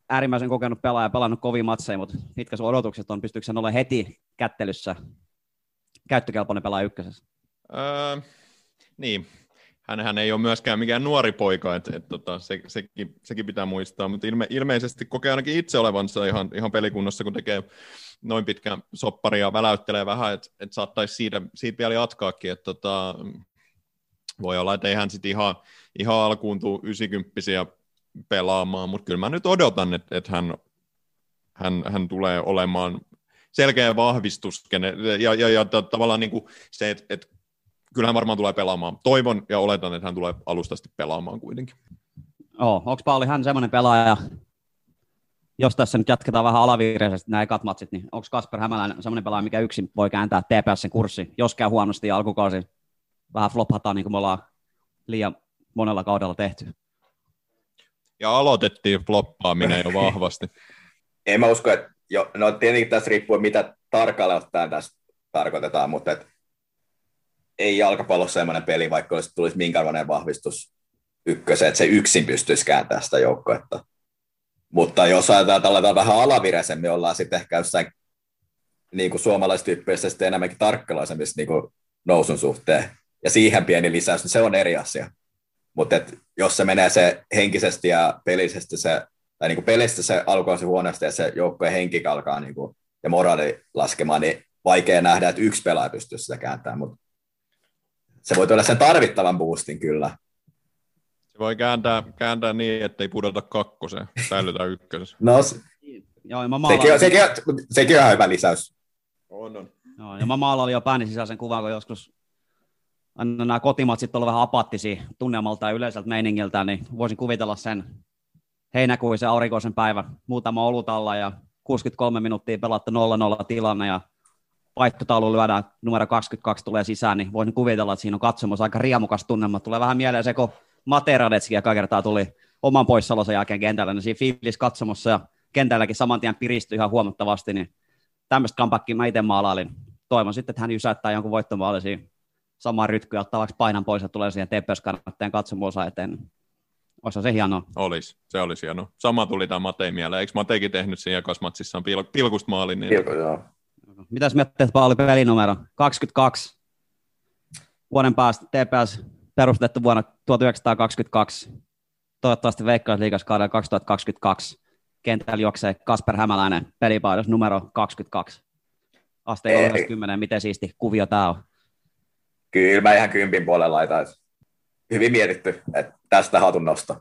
äärimmäisen kokenut pelaaja, pelannut kovia matseja, mutta mitkä sun odotukset on, pystyykö hän olemaan heti kättelyssä käyttökelpoinen pelaaja ykkösessä? Öö, niin, hänhän ei ole myöskään mikään nuori poika, että et, tota, se, sekin, sekin, pitää muistaa, mutta ilme, ilmeisesti kokee ainakin itse olevansa ihan, ihan pelikunnossa, kun tekee noin pitkän sopparia ja väläyttelee vähän, että et saattaisi siitä, siitä vielä jatkaakin, että tota, voi olla, että ei hän sitten ihan, ihan alkuun tule 90 pelaamaan, mutta kyllä mä nyt odotan, että, että hän, hän, hän tulee olemaan selkeä vahvistus, ja, ja, ja tavallaan niin kuin se, että, että kyllähän varmaan tulee pelaamaan. Toivon ja oletan, että hän tulee alustasti pelaamaan kuitenkin. Oh, onko Pauli hän semmoinen pelaaja, jos tässä nyt jatketaan vähän alaviireisesti nämä ekat matsit, niin onko Kasper Hämäläinen semmoinen pelaaja, mikä yksin voi kääntää TPSn kurssi, jos käy huonosti alkukausi vähän flophataan, niin kuin me ollaan liian monella kaudella tehty? Ja aloitettiin floppaaminen jo vahvasti. en mä usko, että jo, no tietenkin tässä riippuu, mitä tarkalleen ottaen tässä tarkoitetaan, mutta et ei jalkapallossa sellainen peli, vaikka olisi, tulisi minkälainen vahvistus ykköseen, että se yksin pystyisi kääntämään sitä joukkoetta. Mutta jos ajatellaan tällä vähän alavireisemmin, ollaan sitten ehkä jossain niin kuin suomalaistyyppeissä sitten enemmänkin tarkkalaisemmissa niin kuin nousun suhteen. Ja siihen pieni lisäys, niin se on eri asia. Mutta jos se menee se henkisesti ja pelisesti se, tai niin kuin pelistä se alkoi se huonosti ja se joukkojen henki alkaa niin kuin, ja moraali laskemaan, niin vaikea nähdä, että yksi pelaaja pystyy sitä kääntämään, mutta se voi tuoda sen tarvittavan boostin kyllä. Se voi kääntää, kääntää niin, että ei pudota kakkoseen, säilytään ykkösessä. No, se, Joo, mä maalaan... sekin, on, sekin, on, sekin on hyvä lisäys. On, on. Joo, ja mä maalailin jo pääni sisäisen kuvan, kun joskus aina nämä kotimatsit ovat vähän apattisia tunnelmalta ja yleiseltä meiningiltä, niin voisin kuvitella sen heinäkuisen aurinkoisen päivän muutama olutalla ja 63 minuuttia pelattu 0-0 tilanne ja vaihtotaulu lyödään, numero 22 tulee sisään, niin voisin kuvitella, että siinä on katsomassa aika riemukas tunnelma. Tulee vähän mieleen se, kun Mate Radetski joka kertaa tuli oman poissaolonsa jälkeen kentällä, niin siinä fiilis katsomossa ja kentälläkin saman tien piristyi ihan huomattavasti, niin tämmöistä comebackia mä itse maalailin. Toivon sitten, että hän jysäyttää jonkun voittomaali siinä samaan rytkyyn, ottaa vaikka painan pois ja tulee siihen TPS-kannattajan katsomosa eteen. Olisi se hienoa. Olisi, se olisi hienoa. Sama tuli tämä Mate mieleen. Eikö Matekin tehnyt siinä jakasmatsissaan pil- pilkusta maalin? Niin... Pilku, joo. Mitäs miettii, Pauli pelinumero? 22. Vuoden päästä TPS perustettu vuonna 1922. Toivottavasti Veikkausliigas kaudella 2022. Kentällä juoksee Kasper Hämäläinen pelipaidos numero 22. Aste 10, miten siisti kuvio tämä on? Kyllä mä ihan kympin puolella laitan. Hyvin mietitty, että tästä hatun nosto.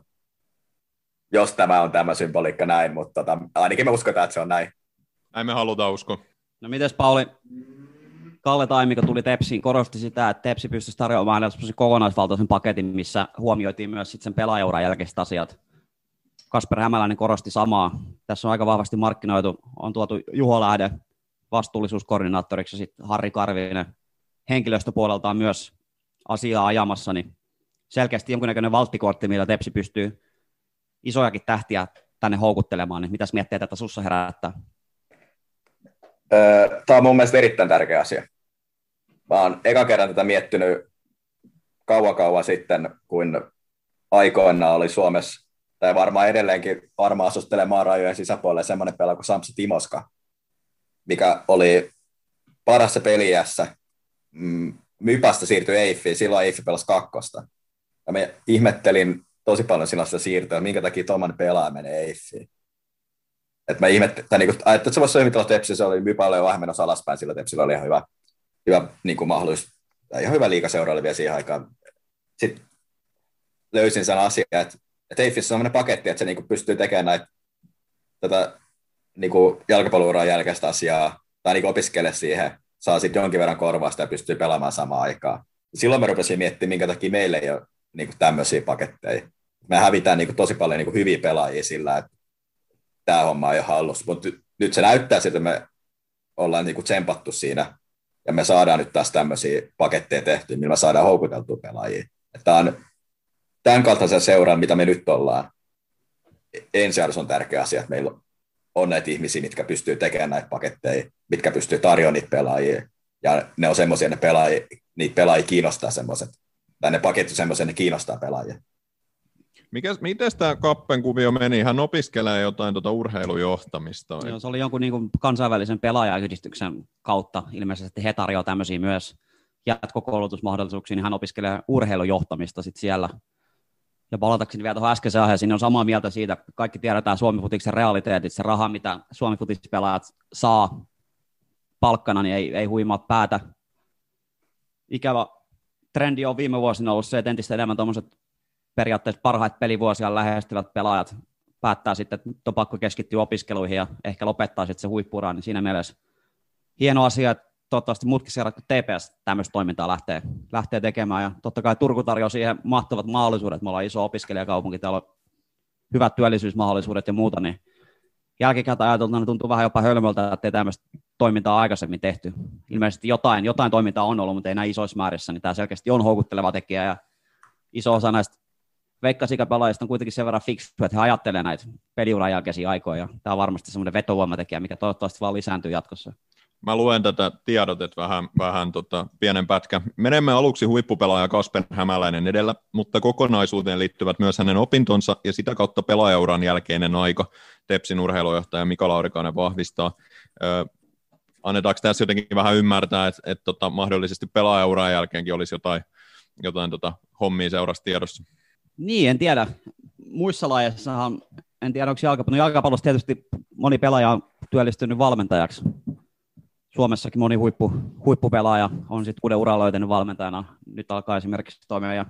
Jos tämä on tämä symboliikka näin, mutta tota, ainakin me uskotaan, että se on näin. Näin me halutaan uskoa. No mites Pauli, Kalle Taimiko tuli Tepsiin, korosti sitä, että Tepsi pystyisi tarjoamaan kokonaisvaltaisen paketin, missä huomioitiin myös sitten sen pelaajauran jälkeiset asiat. Kasper Hämäläinen korosti samaa. Tässä on aika vahvasti markkinoitu, on tuotu Juho Lähde vastuullisuuskoordinaattoriksi ja sitten Harri Karvinen henkilöstöpuolelta on myös asiaa ajamassa, niin selkeästi jonkunnäköinen valttikortti, millä Tepsi pystyy isojakin tähtiä tänne houkuttelemaan, niin mitäs miettiä tätä sussa herättää? Tämä on mun mielestä erittäin tärkeä asia. Mä oon eka kerran tätä miettinyt kauan kauan sitten, kun aikoina oli Suomessa, tai varmaan edelleenkin varmaan asustelee maan rajojen sisäpuolelle semmoinen pelaaja kuin Samsa Timoska, mikä oli parassa peliässä. Mm, Mypasta siirtyi Eiffiin, silloin Eiffi pelasi kakkosta. Ja me ihmettelin tosi paljon silloin sitä siirtoa, minkä takia tuommoinen pelaaja menee Eiffiin. Että mä ihmettelin, niin että se voisi toimitella Tepsi, se oli paljon vähän menossa alaspäin, sillä Tepsillä oli ihan hyvä, hyvä niin kuin mahdollisuus, tai ihan hyvä liikaseura oli vielä siihen aikaan. Sitten löysin sen asian, että, että Eiffissä on sellainen paketti, että se niin kuin pystyy tekemään näitä, tätä niin kuin jälkeistä asiaa, tai niin opiskele siihen, saa sitten jonkin verran korvausta ja pystyy pelaamaan samaan aikaan. Silloin mä rupesin miettimään, minkä takia meillä ei ole niin kuin tämmöisiä paketteja. Me hävitään niin kuin tosi paljon niin kuin hyviä pelaajia sillä, että tämä homma ei ole hallussa, mutta nyt se näyttää siltä, että me ollaan niin kuin tsempattu siinä, ja me saadaan nyt taas tämmöisiä paketteja tehtyä, millä me saadaan houkuteltua pelaajia. Tämä on tämän kaltaisen seuran, mitä me nyt ollaan. Ensiarvoisen on tärkeä asia, että meillä on näitä ihmisiä, mitkä pystyy tekemään näitä paketteja, mitkä pystyy tarjoamaan niitä pelaajia. Ja ne on semmoisia, ne pelaajia, niitä pelaajia kiinnostaa semmoiset, tai ne paketit semmoisia, ne kiinnostaa pelaajia. Mikäs, miten tämä Kappen kuvio meni? Hän opiskelee jotain tuota urheilujohtamista. Joo, se oli jonkun niin kuin kansainvälisen pelaajayhdistyksen kautta. Ilmeisesti he tarjoavat tämmöisiä myös jatkokoulutusmahdollisuuksia, niin hän opiskelee urheilujohtamista sit siellä. Ja palatakseni vielä tuohon äskeiseen aiheeseen, niin on samaa mieltä siitä, kaikki tiedetään Suomi-futiksen realiteetit, se raha, mitä suomi pelaajat saa palkkana, niin ei, ei huimaa päätä. Ikävä trendi on viime vuosina ollut se, että entistä enemmän tuommoiset periaatteessa parhaat pelivuosia lähestyvät pelaajat päättää sitten, että on pakko keskittyä opiskeluihin ja ehkä lopettaa sitten se huippura, niin siinä mielessä hieno asia, että toivottavasti muutkin seurat kuin TPS tämmöistä toimintaa lähtee, lähtee tekemään ja totta kai Turku tarjoaa siihen mahtavat mahdollisuudet, me ollaan iso opiskelijakaupunki, täällä on hyvät työllisyysmahdollisuudet ja muuta, niin jälkikäteen ajateltuna tuntuu vähän jopa hölmöltä, että ei tämmöistä toimintaa aikaisemmin tehty. Ilmeisesti jotain, jotain toimintaa on ollut, mutta ei näin isoissa määrissä, niin tämä selkeästi on houkutteleva tekijä ja iso osa näistä veikkasikapelaajista on kuitenkin sen verran fiksu, että he ajattelee näitä peliuran jälkeisiä aikoja. Tämä on varmasti semmoinen vetovoimatekijä, mikä toivottavasti vaan lisääntyy jatkossa. Mä luen tätä tiedotet vähän, vähän tota, pienen pätkä. Menemme aluksi huippupelaaja Kasper Hämäläinen edellä, mutta kokonaisuuteen liittyvät myös hänen opintonsa ja sitä kautta pelaajauran jälkeinen aika. Tepsin urheilujohtaja Mika Laurikainen vahvistaa. Ö, annetaanko tässä jotenkin vähän ymmärtää, että, että tota, mahdollisesti pelaajauran jälkeenkin olisi jotain, jotain tota, hommia seurasta tiedossa? Niin, en tiedä. Muissa lajeissahan, en tiedä onko jalkapallo, no jalkapallossa tietysti moni pelaaja on työllistynyt valmentajaksi. Suomessakin moni huippu, huippupelaaja on sitten uuden uralla löytänyt valmentajana. Nyt alkaa esimerkiksi toimia ja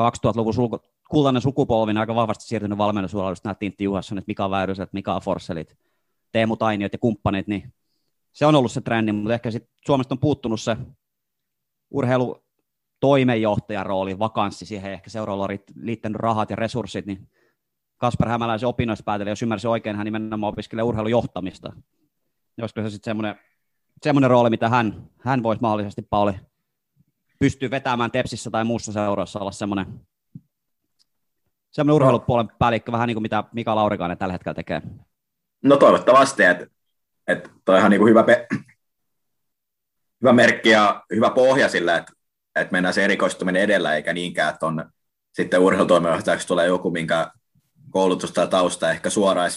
2000-luvun sulku, kultainen sukupolvi aika vahvasti siirtynyt valmennusuralla, just nämä Tintti Juhasson, Mika Väyryset, Mika Forsselit, Teemu Tainiot ja kumppanit, niin se on ollut se trendi, mutta ehkä sitten Suomesta on puuttunut se urheilu toimenjohtajan rooli, vakanssi siihen, ehkä seuraavalla on liittänyt rahat ja resurssit, niin Kasper Hämäläisen opinnoista pääteli, jos ymmärsin oikein, hän nimenomaan opiskelee urheilujohtamista. Olisiko se sitten semmoinen, semmoinen rooli, mitä hän, hän voisi mahdollisesti, Pauli, pystyä vetämään Tepsissä tai muussa seurassa, olla semmoinen, semmoinen urheilupuolen päällikkö, vähän niin kuin mitä Mika Laurikainen tällä hetkellä tekee. No toivottavasti, että, että toi on niin kuin hyvä, pe- hyvä merkki ja hyvä pohja sillä, että että mennään se erikoistuminen edellä, eikä niinkään, että on sitten urheilutoimijohtajaksi tulee joku, minkä koulutusta ja tausta ehkä suoraan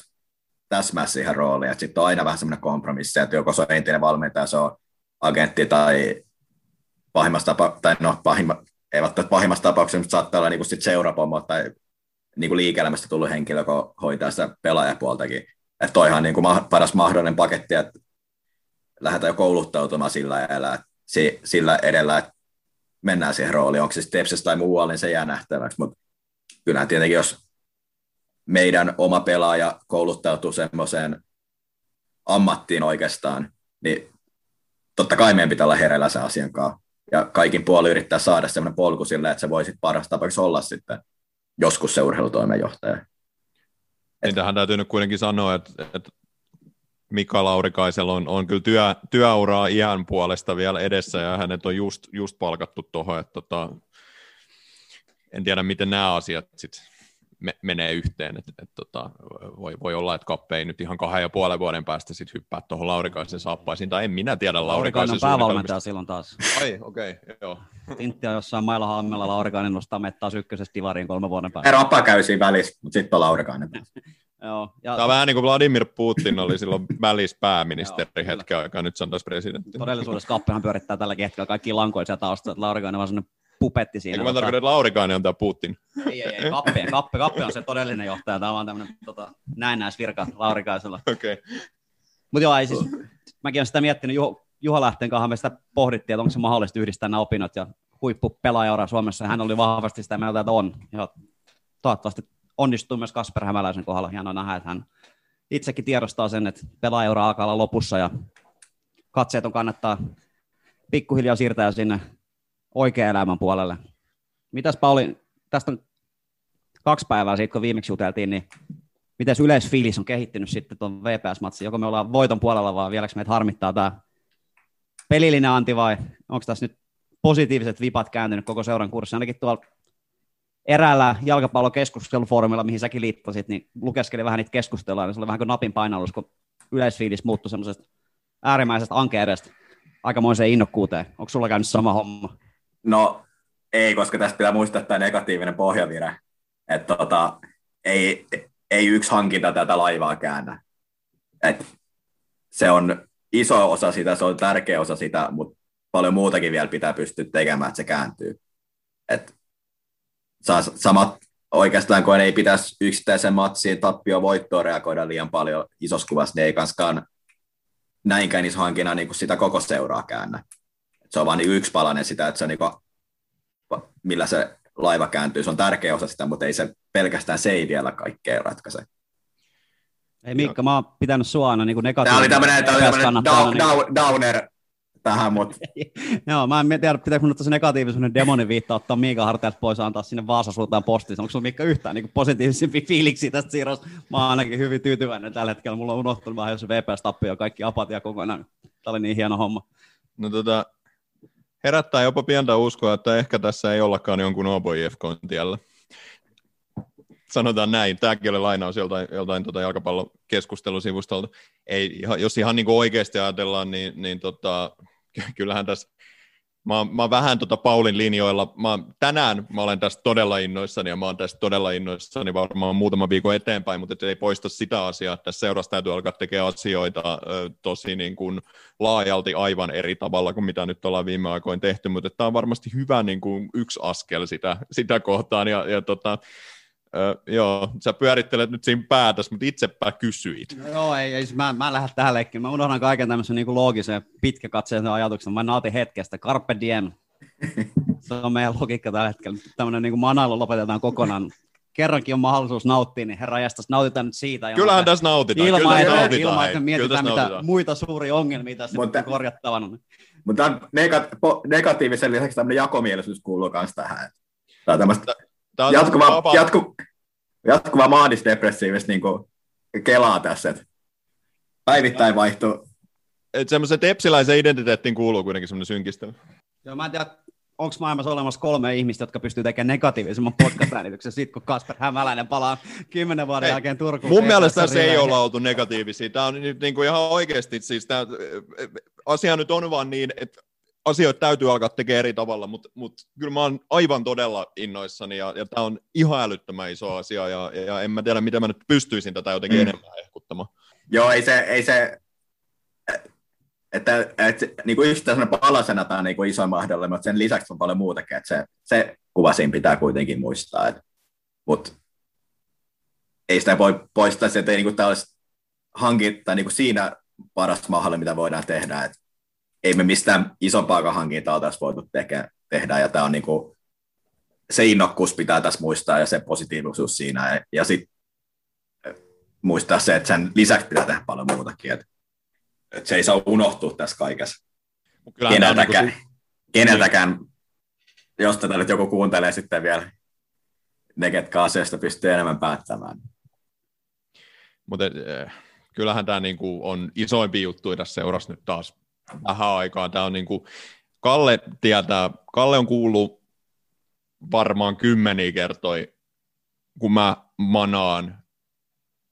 täsmää siihen rooliin, että sitten on aina vähän semmoinen kompromissi, että joko se on entinen valmentaja, se on agentti tai pahimmassa tapa, tai no pahimma, ei välttämättä pahimmassa tapauksessa, mutta saattaa olla niin seurapomo tai niin liike-elämästä tullut henkilö, joka hoitaa sitä pelaajapuoltakin. Että toihan niin kuin paras mahdollinen paketti, että lähdetään jo kouluttautumaan sillä edellä, sillä edellä, että mennään siihen rooliin, onko se sitten tai muualla, niin se jää nähtäväksi, mutta kyllähän tietenkin, jos meidän oma pelaaja kouluttautuu semmoiseen ammattiin oikeastaan, niin totta kai meidän pitää olla hereillä sen asian kanssa. Ja kaikin puoli yrittää saada semmoinen polku sille, että se voisi parasta tapauksessa olla sitten joskus se urheilutoimenjohtaja. Niin tähän täytyy nyt kuitenkin sanoa, että, että Mika Laurikaisella on, on kyllä työ, työuraa iän puolesta vielä edessä ja hänet on just, just palkattu tuohon, että tota, en tiedä miten nämä asiat sitten me, menee yhteen, että et, tota, voi, voi olla, että Kappe ei nyt ihan kahden ja puolen vuoden päästä sit hyppää tuohon Laurikaisen saappaisiin, tai en minä tiedä Laurikaisen on päävalmentaja silloin taas. Ai, okei, okay, joo. Tintti on jossain mailla halmella, Laurikainen nostaa mettaa ykkösestä divariin kolme vuoden päästä. Rapa käy siinä välissä, mutta sitten on Laurikainen. Joo, ja... Tämä on vähän niin kuin Vladimir Putin oli silloin välispääministeri hetken aikaa, nyt se on taas presidentti. Todellisuudessa Kappehan pyörittää tällä hetkellä kaikki lankoja taustalla, että Laurikainen on vaan sellainen pupetti siinä. Eikö mä tarkoitan, että Laurikainen on tämä Putin? Ei, ei, ei, Kappe, Kappe, Kappe on se todellinen johtaja, tämä on vaan tämmöinen tota, näennäisvirka Laurikaisella. Okei. Okay. Mutta joo, ei siis, mäkin olen sitä miettinyt, Juho, Juha Lähteen kanssa me sitä pohdittiin, että onko se mahdollista yhdistää nämä opinnot ja huippupelaajaura Suomessa, hän oli vahvasti sitä mieltä, että on. Ja toivottavasti onnistuu myös Kasper Hämäläisen kohdalla. Hienoa nähdä, että hän itsekin tiedostaa sen, että pelaajaura alkaa olla lopussa ja katseet on kannattaa pikkuhiljaa siirtää sinne oikean elämän puolelle. Mitäs Pauli, tästä on kaksi päivää siitä, kun viimeksi juteltiin, niin miten yleisfiilis on kehittynyt sitten tuon VPS-matsin? Joko me ollaan voiton puolella vai vieläkö meitä harmittaa tämä pelillinen anti vai onko tässä nyt positiiviset vipat kääntynyt koko seuran kurssi? Ainakin tuolla eräällä jalkapallokeskustelufoorumilla, mihin säkin liittasit, niin lukeskeli vähän niitä keskusteluja, niin se oli vähän kuin napin painallus, kun yleisfiilis muuttui semmoisesta äärimmäisestä ankeudesta aikamoiseen innokkuuteen. Onko sulla käynyt sama homma? No ei, koska tästä pitää muistaa tämä negatiivinen pohjavire. Että tota, ei, ei yksi hankinta tätä laivaa käännä. Et se on iso osa sitä, se on tärkeä osa sitä, mutta paljon muutakin vielä pitää pystyä tekemään, että se kääntyy. Et samat oikeastaan, kun ei pitäisi yksittäisen matsiin tappio voittoa reagoida liian paljon isossa kuvassa, niin ei kanskaan näinkään iso hankina niin kuin sitä koko seuraa käännä. Se on vain niin yksi palanen sitä, että se niin kuin, millä se laiva kääntyy. Se on tärkeä osa sitä, mutta ei se pelkästään se ei vielä kaikkea ratkaise. Ei Miikka, mä oon pitänyt sua aina niin negatiivinen. Tämä oli tämmöinen, tämä oli tämmöinen down, down, downer tähän, mutta... Joo, mä en tiedä, pitääkö mun se negatiivisuuden demonin viittaa ottaa Miika harteilta pois ja antaa sinne Vaasa suuntaan postiin. Onko sulla Miikka yhtään niin positiivisempi fiiliksi tästä siirrosta? Mä oon ainakin hyvin tyytyväinen tällä hetkellä. Mulla on unohtunut vähän, jos VPS tappio ja kaikki apatia kokonaan. Tämä oli niin hieno homma. No tota, herättää jopa pientä uskoa, että ehkä tässä ei ollakaan jonkun OBIFK tiellä. Sanotaan näin. Tämäkin oli lainaus joltain, joltain tota jalkapallokeskustelusivustolta. Ei, jos ihan niin kuin oikeasti ajatellaan, niin, niin tota, kyllähän tässä mä, mä vähän tota Paulin linjoilla. Mä, tänään mä olen tästä todella innoissani ja mä oon tästä todella innoissani varmaan muutama viikon eteenpäin, mutta ei poista sitä asiaa, että tässä seurassa täytyy alkaa tekemään asioita ö, tosi niin kuin laajalti aivan eri tavalla kuin mitä nyt ollaan viime aikoina tehty, mutta tämä on varmasti hyvä niin kuin yksi askel sitä, sitä kohtaan ja, ja tota, Öö, joo, sä pyörittelet nyt siinä päätös, mutta itsepä kysyit. No, joo, ei, ei mä, mä en lähde tähän leikkiin. Mä unohdan kaiken tämmöisen niin loogisen pitkäkatseisen ajatuksen. Mä nautin hetkestä. Carpe diem. Se on meidän logiikka tällä hetkellä. Tämmöinen niin manailu lopetetaan kokonaan. Kerrankin on mahdollisuus nauttia, niin herra jästäs, nautitaan nyt siitä. Kyllähän tässä nautitaan. Ilman, Kyllä että, nautitaan, ilman, että mietitään mitä nautitaan. muita suuria ongelmia tässä Mutta- on korjattavana. Mutta negatiivisen lisäksi tämmöinen jakomielisyys kuuluu myös tähän. Tämä on tämmöistä Tää on jatkuva, vapaa- jatku, jatkuva maanisdepressiivista niin kelaa tässä. että Päivittäin vaihtuu. Et semmoisen tepsiläisen identiteettiin kuuluu kuitenkin semmoinen synkistely. Joo, mä en tiedä, onko maailmassa olemassa kolme ihmistä, jotka pystyy tekemään negatiivisemman podcast-äänityksen sit, kun Kasper Hämäläinen palaa kymmenen vuoden Ei, jälkeen Turkuun. Mun mielestä tässä ei olla oltu negatiivisia. Tämä on nyt niin kuin ihan oikeasti, siis tämä, asia nyt on vaan niin, että asioita täytyy alkaa tekemään eri tavalla, mutta, mutta kyllä mä oon aivan todella innoissani ja, ja tämä on ihan älyttömän iso asia ja, ja en mä tiedä, miten mä nyt pystyisin tätä jotenkin Mm. enemmän ehkuttamaan. Joo, ei se, ei se että, että niin kuin yksittäisenä palasena tämä on niin kuin iso mahdollinen, mutta sen lisäksi on paljon muutakin, että se, se kuva siinä pitää kuitenkin muistaa. Että, mutta ei sitä voi poistaa, että ei niin kuin tämä olisi hankinta niin kuin siinä paras mahdollinen, mitä voidaan tehdä. Että ei me mistään isompaakaan hankintaa tässä voitu teke, tehdä, ja tämä on niin kuin, se innokkuus pitää tässä muistaa ja se positiivisuus siinä, ja, ja sitten muistaa se, että sen lisäksi pitää tehdä paljon muutakin, että, että se ei saa unohtua tässä kaikessa on keneltäkään, niinku keneltäkään jos tätä nyt joku kuuntelee sitten vielä ne, ketkä asiasta pystyy enemmän päättämään. Mutta kyllähän tämä niinku on isoimpi juttu tässä seurassa nyt taas vähän aikaa. Tämä on niinku, Kalle tietää, Kalle on kuullut varmaan kymmeniä kertoja, kun mä manaan,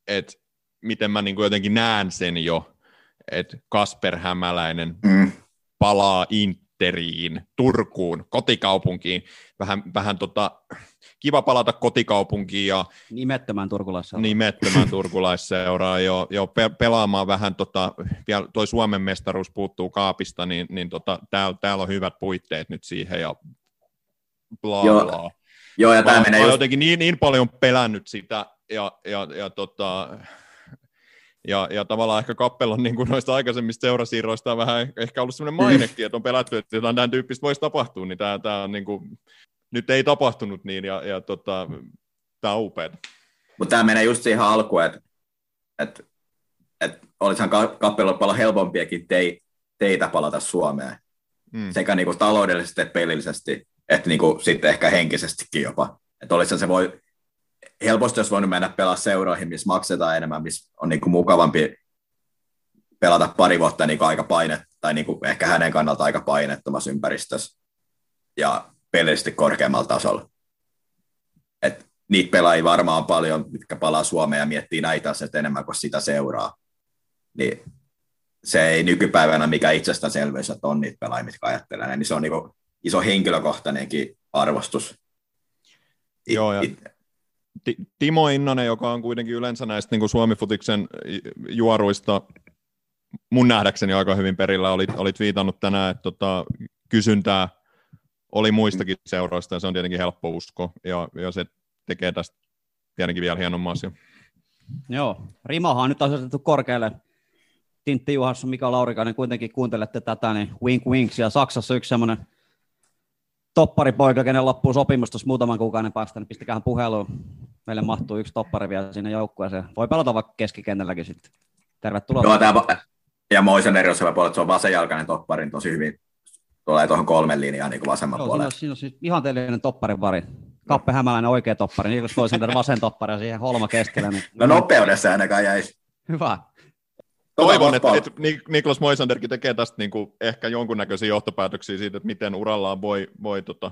että miten mä niinku jotenkin näen sen jo, että Kasper Hämäläinen Mm. palaa Interiin, Turkuun, kotikaupunkiin. Vähän, vähän tota, kiva palata kotikaupunkiin ja Nimettömän turkulaisessa. nimettömän turkulaisseuraa jo, jo pe- pelaamaan vähän, tota, vielä toi Suomen mestaruus puuttuu kaapista, niin, niin tota, täällä, täällä on hyvät puitteet nyt siihen ja bla Joo, bla. Joo, ja Mä, tämä menee just, jotenkin niin, niin paljon pelännyt sitä ja, ja, ja, tota, ja, ja tavallaan ehkä kappelon niin kuin noista aikaisemmista seurasiirroista on vähän ehkä ollut sellainen mainekin, että on pelätty, että jotain tämän tyyppistä voisi tapahtua, niin tämä, tämä on niin kuin, nyt ei tapahtunut niin ja, ja tota, tämä on upeaa. mutta tämä menee just siihen alkuun, että, että, että olisihan ka- kappelilla paljon helpompiakin tei, teitä palata Suomeen, Mm. sekä niin kuin taloudellisesti että pelillisesti, että niin kuin sitten ehkä henkisestikin jopa. Että olisi se voi, helposti olisi voinut mennä pelaa seuroihin, missä maksetaan enemmän, missä on niin kuin mukavampi pelata pari vuotta niin kuin aika paine, tai niin kuin ehkä hänen kannalta aika painettomassa ympäristössä ja pelillisesti korkeammalla tasolla. Et niitä pelaajia varmaan paljon, mitkä palaa Suomeen ja miettii näitä asioita enemmän kuin sitä seuraa. Niin se ei nykypäivänä mikä itsestäänselvyys, että on niitä pelaajia, mitkä ajattelee, niin se on niin iso henkilökohtainenkin arvostus. It, Joo, ja it, Timo Innonen, joka on kuitenkin yleensä näistä niin Suomi-futiksen juoruista mun nähdäkseni aika hyvin perillä, olit, olit viitannut tänään, että tota, kysyntää oli muistakin seuroista, ja se on tietenkin helppo usko, ja, ja se tekee tästä tietenkin vielä hienomman asian. Joo, Rimahan on nyt asetettu korkealle. Tintti Juhansson, Mika Laurikainen, kuitenkin kuuntelette tätä, niin wink winks, ja Saksassa yksi semmoinen topparipoika, kenen loppuu sopimus tuossa muutaman kuukauden päästä, niin pistäkään puheluun. Meille mahtuu yksi toppari vielä sinne joukkueeseen. Voi pelata vaikka keskikentälläkin sitten. Tervetuloa. Joo, tämä, ja Moisen eri puolella, että se on vasenjalkainen toppari, niin tosi hyvin tulee tuohon kolmen linjaan niin vasemman Joo, puolelle. Siinä on, siinä on siis ihanteellinen topparin pari. Kappe Hämäläinen oikea toppari, niin kuin toisen vasen toppari ja siihen Holma keskellä. Niin... No nopeudessa ainakaan jäisi. Hyvä. Toivon, että, että Niklas Moisanderkin tekee tästä niin kuin ehkä jonkunnäköisiä johtopäätöksiä siitä, että miten urallaan voi, voi tota...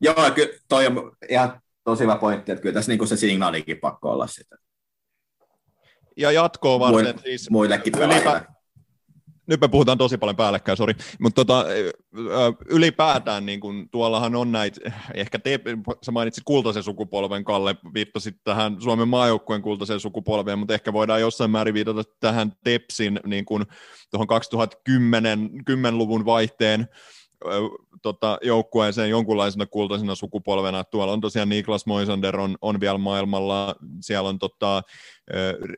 Joo, kyllä toi on ihan tosi hyvä pointti, että kyllä tässä niin kuin se signaalikin pakko olla sitä. Ja jatkoa varten Muille, siis muillekin ylipä, nyt me puhutaan tosi paljon päällekkäin, sori, mutta tota, ylipäätään niin kun, tuollahan on näitä, ehkä te, sä mainitsit kultaisen sukupolven, Kalle, viittasit tähän Suomen maajoukkueen kultaisen sukupolveen, mutta ehkä voidaan jossain määrin viitata tähän Tepsin niin kun, tuohon 2010-luvun vaihteen tota, joukkueeseen jonkunlaisena kultaisena sukupolvena. Tuolla on tosiaan Niklas Moisander on, on vielä maailmalla, siellä on tota,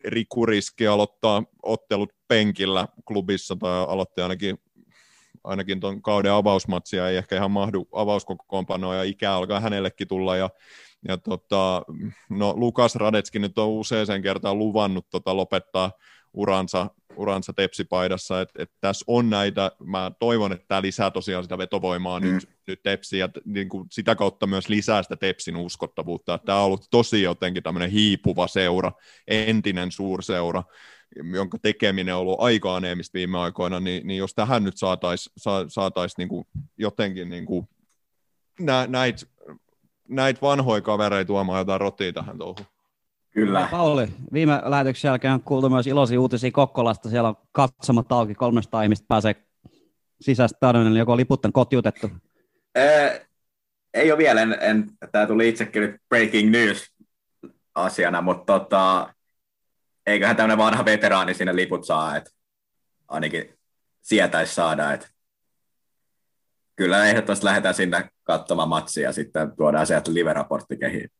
Riku Riski aloittaa ottelut penkillä klubissa tai aloitti ainakin ainakin tuon kauden avausmatsia. Ei ehkä ihan mahdu avauskokoonpanoa ja ikä alkaa hänellekin tulla. Ja, ja tota, no Lukas Radetski nyt on useaseen kertaan luvannut tota lopettaa uransa, uransa tepsipaidassa, että et tässä on näitä, mä toivon, että tämä lisää tosiaan sitä vetovoimaa mm. nyt, nyt tepsi ja niin kuin sitä kautta myös lisää sitä tepsin uskottavuutta, tämä on ollut tosi jotenkin tämmöinen hiipuva seura, entinen suurseura, jonka tekeminen on ollut aika aneemista viime aikoina, niin, niin jos tähän nyt saataisiin sa, saatais niin kuin jotenkin niin kuin nä, näitä näit vanhoja kavereita tuomaan jotain rotia tähän touhuun. Kyllä. Pauli, viime lähetyksen jälkeen on kuultu myös iloisia uutisia Kokkolasta. Siellä on katsomat auki, 300 ihmistä pääsee sisäistä tarjonnen, joko liputtanut kotiutettu? Ee, ei ole vielä, en, en, tämä tuli itsekin nyt breaking news asiana, mutta tota, eiköhän tämmöinen vanha veteraani sinne liput saa, että ainakin sietäisi saada, että kyllä ehdottomasti lähdetään sinne katsomaan matsia ja sitten tuodaan sieltä live-raportti kehiin.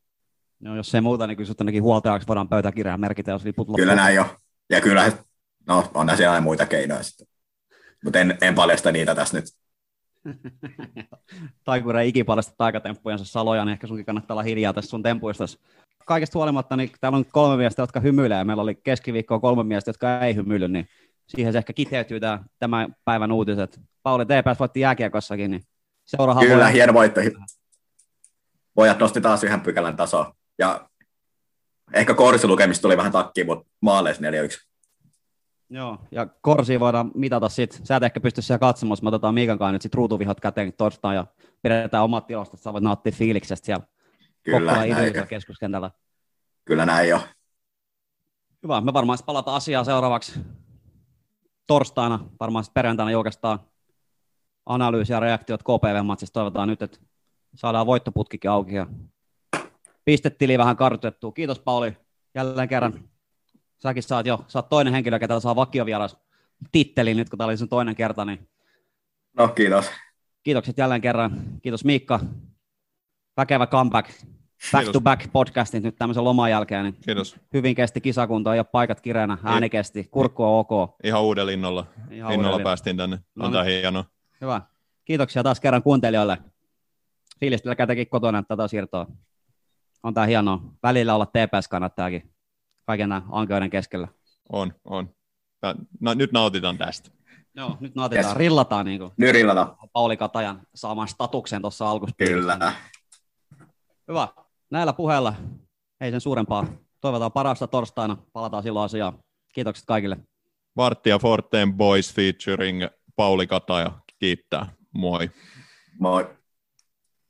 No, jos ei muuta, niin kyllä sinut ainakin huoltajaksi voidaan pöytäkirjaan merkitä, jos liput loppuu. Kyllä näin jo. Ja kyllä, no on siellä muita keinoja sitten. Mutta en, en paljasta niitä tässä nyt. Taikure ei ikipaljasta taikatemppujensa saloja, niin ehkä sunkin kannattaa olla hiljaa tässä sun tempuista. Kaikesta huolimatta, niin täällä on kolme miestä, jotka hymyilee, meillä oli keskiviikkoa kolme miestä, jotka ei hymyily, niin siihen se ehkä kiteytyy tämä, tämän päivän uutiset. Pauli TPS voitti jääkiekossakin, niin seuraava Kyllä, hieno voitto. Pojat nosti taas yhden pykälän tasoa. Ja ehkä korsilukemista tuli vähän takkiin, mutta maaleissa 4-1. Joo, ja korsi voidaan mitata sitten. Sä et ehkä pysty siellä katsomaan, me otetaan Miikan kanssa nyt sitten ruutuvihat käteen torstaina ja pidetään omat tilastot, sä voit nauttia fiiliksestä siellä Kyllä, näin keskuskentällä. Kyllä näin jo. Hyvä, me varmaan palataan asiaa seuraavaksi torstaina, varmaan perjantaina julkaistaan analyysi ja reaktiot KPV-matsista. Toivotaan nyt, että saadaan voittoputkikin auki ja pistetili vähän kartoitettua. Kiitos Pauli jälleen kerran. Säkin saat jo, sä oot toinen henkilö, ketä saa vakiovieras titteli nyt, kun tämä oli sun toinen kerta. Niin... No kiitos. Kiitokset jälleen kerran. Kiitos Miikka. Väkevä comeback. Back Kiitos. to back podcastin nyt tämmöisen loman jälkeen. Niin Kiitos. Hyvin kesti kisakunto, ole paikat kireänä, ääni kesti, kurkku on ok. Ihan uudella innolla. Ihan innolla päästiin tänne. On no, niin. hienoa. Hyvä. Kiitoksia taas kerran kuuntelijoille. Fiilistelkää tekin kotona tätä siirtoa on tämä hienoa. Välillä olla TPS kannattaakin kaiken nämä ankeuden keskellä. On, on. No, nyt nautitaan tästä. Joo, nyt nautitaan. Yes. Rillataan niin kuin nyt rillataan. Pauli Katajan saamaan statuksen tuossa alkuspyydessä. Kyllä. Hyvä. Näillä puheilla ei sen suurempaa. Toivotaan parasta torstaina. Palataan silloin asiaan. Kiitokset kaikille. Varttia Forteen Boys featuring Pauli Kataja kiittää. Moi. Moi.